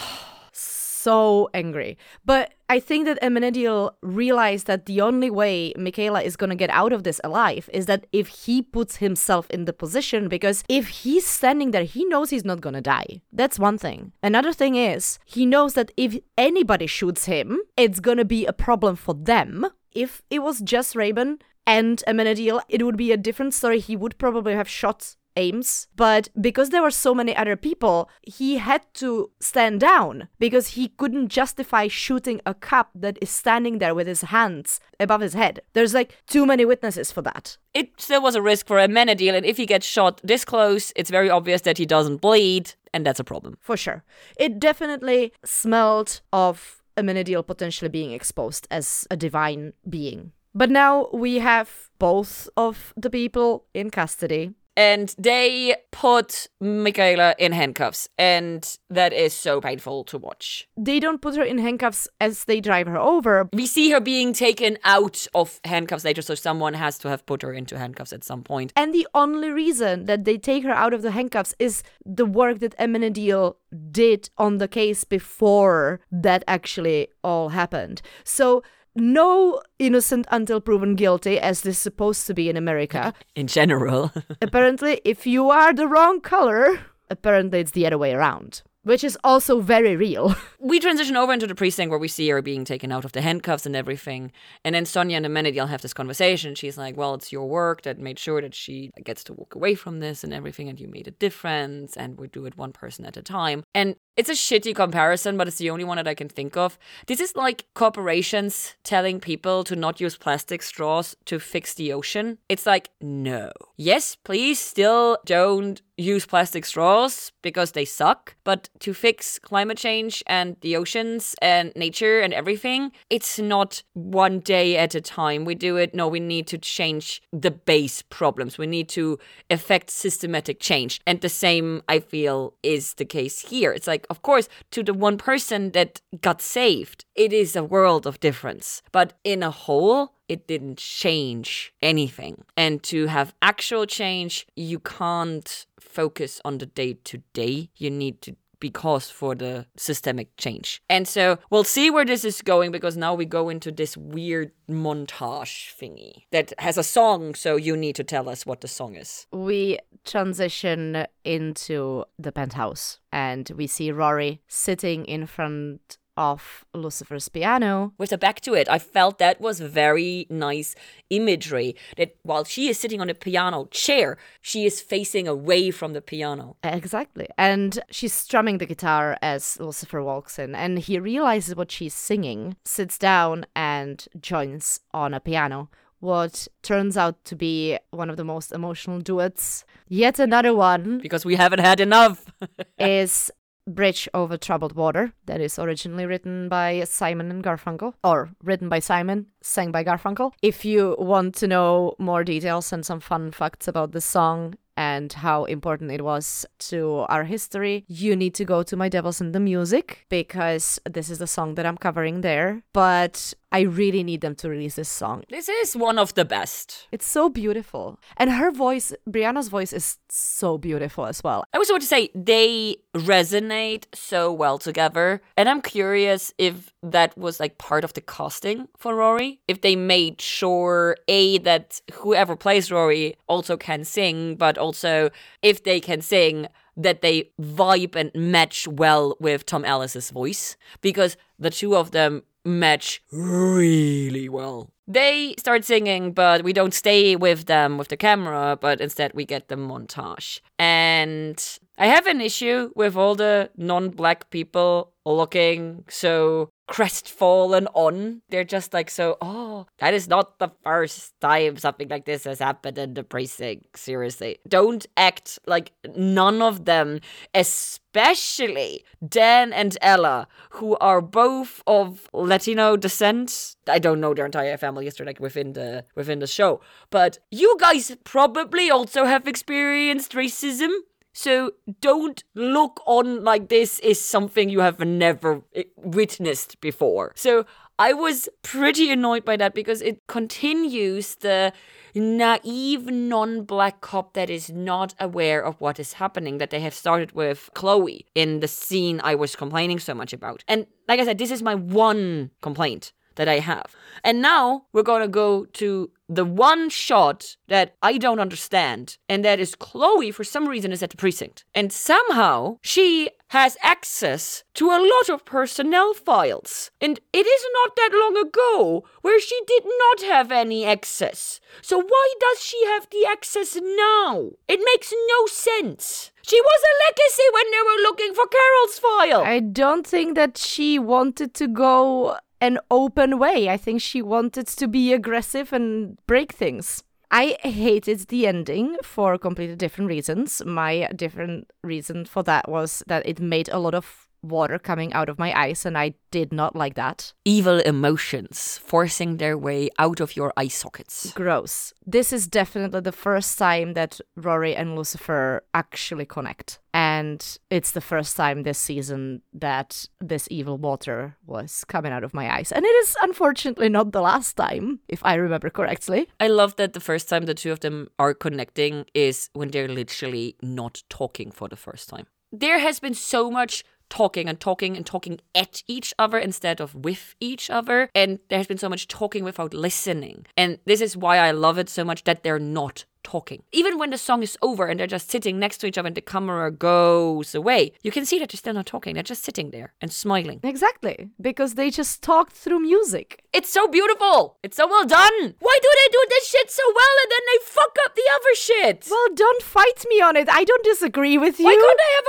So angry. But I think that Amenadiel realized that the only way Michaela is gonna get out of this alive is that if he puts himself in the position, because if he's standing there, he knows he's not gonna die. That's one thing. Another thing is, he knows that if anybody shoots him, it's gonna be a problem for them. If it was just Raven and Amenadiel, it would be a different story. He would probably have shot Ames, but because there were so many other people, he had to stand down because he couldn't justify shooting a cop that is standing there with his hands above his head. There's like too many witnesses for that. It still was a risk for Amenadiel, and if he gets shot this close, it's very obvious that he doesn't bleed, and that's a problem. For sure. It definitely smelled of a Amenadiel potentially being exposed as a divine being. But now we have both of the people in custody and they put Michaela in handcuffs, and that is so painful to watch. They don't put her in handcuffs as they drive her over. We see her being taken out of handcuffs later, so someone has to have put her into handcuffs at some point. And the only reason that they take her out of the handcuffs is the work that Amenadiel did on the case before that actually all happened. So no innocent until proven guilty, as this is supposed to be in America. In general. apparently, if you are the wrong color, apparently it's the other way around which is also very real. we transition over into the precinct where we see her being taken out of the handcuffs and everything. And then Sonia and Amenadiel have this conversation. She's like, Well, it's your work that made sure that she gets to walk away from this and everything, and you made a difference, and we do it one person at a time. And it's a shitty comparison, but it's the only one that I can think of. This is like corporations telling people to not use plastic straws to fix the ocean. It's like, no. Yes, please still don't use plastic straws because they suck, but to fix climate change and the oceans and nature and everything, it's not one day at a time. We do it, no, we need to change the base problems. We need to effect systematic change. And the same, I feel, is the case here. It's like, of course, to the one person that got saved, it is a world of difference. But in a whole, it didn't change anything. And to have actual change, you can't focus on the day to day. You need to cause for the systemic change. And so we'll see where this is going because now we go into this weird montage thingy that has a song. So you need to tell us what the song is. We transition into the penthouse and we see Rory sitting in front of Lucifer's piano. With a back to it, I felt that was very nice imagery. That while she is sitting on a piano chair, she is facing away from the piano. Exactly. And she's strumming the guitar as Lucifer walks in, and he realizes what she's singing, sits down, and joins on a piano. What turns out to be one of the most emotional duets. Yet another one. Because we haven't had enough. is Bridge Over Troubled Water, that is originally written by Simon and Garfunkel, or written by Simon, sang by Garfunkel. If you want to know more details and some fun facts about the song, and how important it was to our history, you need to go to My Devils in the Music because this is the song that I'm covering there. But I really need them to release this song. This is one of the best. It's so beautiful. And her voice, Brianna's voice, is so beautiful as well. I was about to say, they resonate so well together. And I'm curious if that was like part of the casting for Rory. If they made sure, A, that whoever plays Rory also can sing, but also if they can sing, that they vibe and match well with Tom Ellis's voice because the two of them match really well. They start singing, but we don't stay with them with the camera, but instead we get the montage. And I have an issue with all the non black people looking so crestfallen on. They're just like so, oh, that is not the first time something like this has happened in the precinct. Seriously. Don't act like none of them, especially Dan and Ella, who are both of Latino descent. I don't know their entire family history like within the within the show. But you guys probably also have experienced racism. So don't look on like this is something you have never eh, witnessed before. So I was pretty annoyed by that because it continues the naive non black cop that is not aware of what is happening that they have started with Chloe in the scene I was complaining so much about. And like I said, this is my one complaint that I have. And now we're gonna go to the one shot that I don't understand, and that is Chloe, for some reason, is at the precinct. And somehow she has access to a lot of personnel files. And it is not that long ago where she did not have any access. So why does she have the access now? It makes no sense. She was a legacy when they were looking for Carol's file. I don't think that she wanted to go an open way. I think she wanted to be aggressive and break things. I hated the ending for completely different reasons. My different reason for that was that it made a lot of water coming out of my eyes, and I did not like that. Evil emotions forcing their way out of your eye sockets. Gross. This is definitely the first time that Rory and Lucifer actually connect. And it's the first time this season that this evil water was coming out of my eyes. And it is unfortunately not the last time, if I remember correctly. I love that the first time the two of them are connecting is when they're literally not talking for the first time. There has been so much talking and talking and talking at each other instead of with each other. And there's been so much talking without listening. And this is why I love it so much that they're not talking. Even when the song is over and they're just sitting next to each other and the camera goes away, you can see that they're still not talking. They're just sitting there and smiling. Exactly, because they just talked through music. It's so beautiful. It's so well done. Why do they do this shit so well and then they fuck up the other shit? Well, don't fight me on it. I don't disagree with you. Why can't they have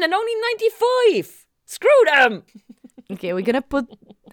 100% and only 95? Screw them. okay, we're gonna put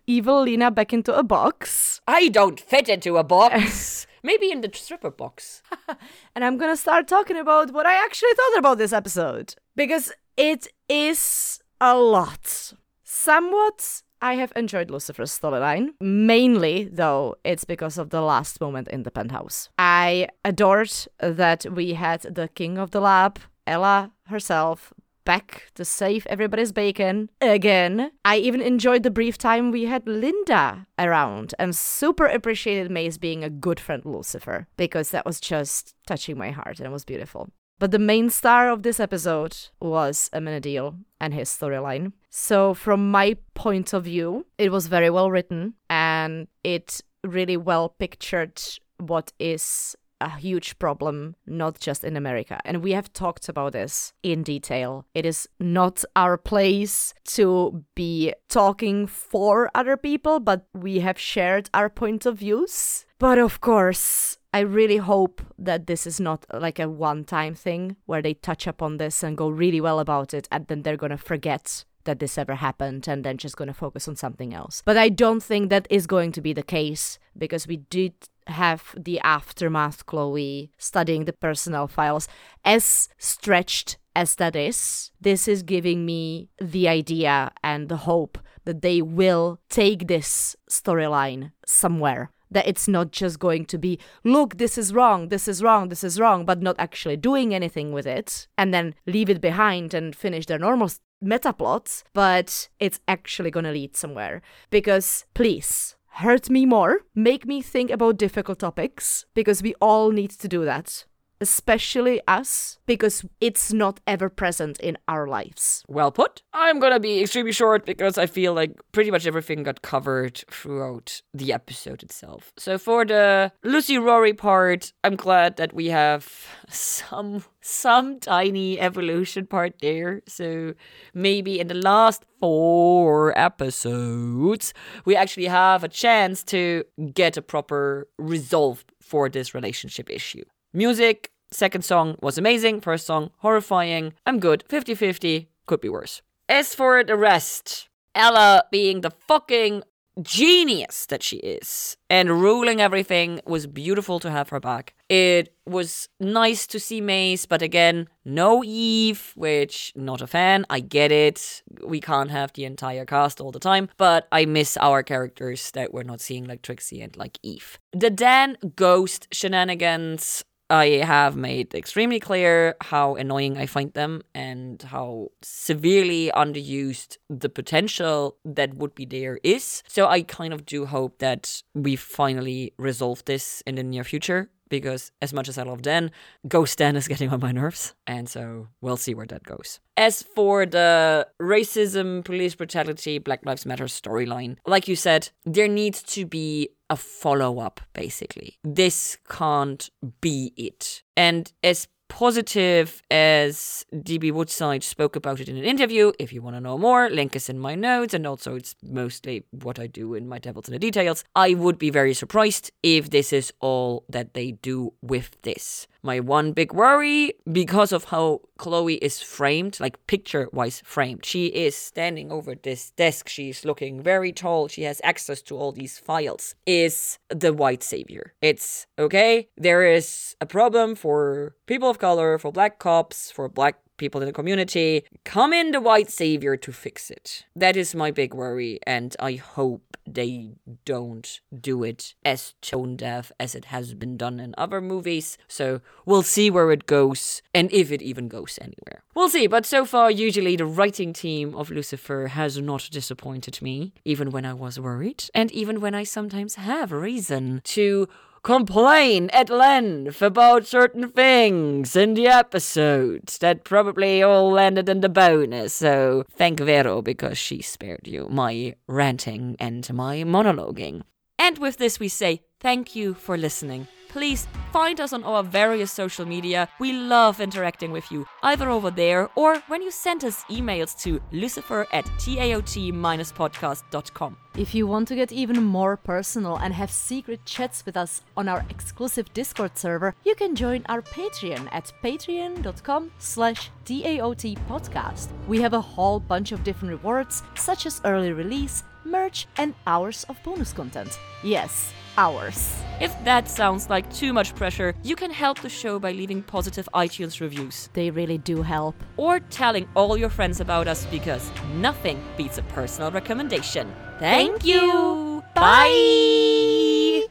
evil Lena back into a box. I don't fit into a box. Maybe in the stripper box. and I'm gonna start talking about what I actually thought about this episode. Because it is a lot. Somewhat I have enjoyed Lucifer's storyline. Mainly, though, it's because of the last moment in the penthouse. I adored that we had the king of the lab, Ella herself, back to save everybody's bacon again. I even enjoyed the brief time we had Linda around and super appreciated Maze being a good friend Lucifer because that was just touching my heart and it was beautiful. But the main star of this episode was Amenadiel and his storyline. So, from my point of view, it was very well written and it really well pictured what is a huge problem, not just in America. And we have talked about this in detail. It is not our place to be talking for other people, but we have shared our point of views. But of course, I really hope that this is not like a one time thing where they touch upon this and go really well about it and then they're gonna forget that this ever happened and then just going to focus on something else. But I don't think that is going to be the case because we did have the aftermath Chloe studying the personnel files as stretched as that is this is giving me the idea and the hope that they will take this storyline somewhere that it's not just going to be look this is wrong this is wrong this is wrong but not actually doing anything with it and then leave it behind and finish their normal meta plots but it's actually to lead somewhere because please hurt me more, make me think about difficult topics, because we all need to do that. Especially us, because it's not ever present in our lives. Well put. I'm gonna be extremely short because I feel like pretty much everything got covered throughout the episode itself. So for the Lucy Rory part, I'm glad that we have some some tiny evolution part there. So maybe in the last four episodes, we actually have a chance to get a proper resolve for this relationship issue. Music, second song was amazing, first song horrifying. I'm good, 50 50, could be worse. As for the rest, Ella being the fucking genius that she is and ruling everything was beautiful to have her back. It was nice to see Maze, but again, no Eve, which not a fan. I get it. We can't have the entire cast all the time, but I miss our characters that we're not seeing like Trixie and like Eve. The Dan ghost shenanigans I have made extremely clear how annoying I find them and how severely underused the potential that would be there is. So I kind of do hope that we finally resolve this in the near future because as much as I love Dan, Ghost Dan is getting on my nerves. And so we'll see where that goes. As for the racism, police brutality, Black Lives Matter storyline, like you said, there needs to be a follow up, basically. This can't be it. And as positive as DB Woodside spoke about it in an interview. If you want to know more, link is in my notes, and also it's mostly what I do in my Devils in the Details. I would be very surprised if this is all that they do with this my one big worry because of how Chloe is framed, like picture wise framed. She is standing over this desk. She's looking very tall. She has access to all these files. Is the white savior. It's okay. There is a problem for people of color, for black cops, for black people in the community. Come in the white savior to fix it. That is my big worry, and I hope they don't do it as tone deaf as it has been done in other movies. So we'll see where it goes, and if it even goes anywhere. We'll see, but so far, usually the writing team of Lucifer has not disappointed me, even when I was worried, and even when I sometimes have reason to complain at length about certain things in the episodes that probably all landed in the bonus. So thank Vero because she spared you my ranting and my monologuing. And with this, we say thank you for listening. Please find us on our various social media. We love interacting with you, either over there or when you send us emails to lucifer at taot-podcast.com. If you want to get even more personal and have secret chats with us on our exclusive Discord server, you can join our Patreon at patreon.com slash TAOT podcast. We have a whole bunch of different rewards, such as early release, merch, and hours of bonus content. Yes, hours. If that sounds like too much pressure, you can help the show by leaving positive iTunes reviews. They really do help. Or telling all your friends about us because nothing beats a personal recommendation. Thank, Thank you. Bye.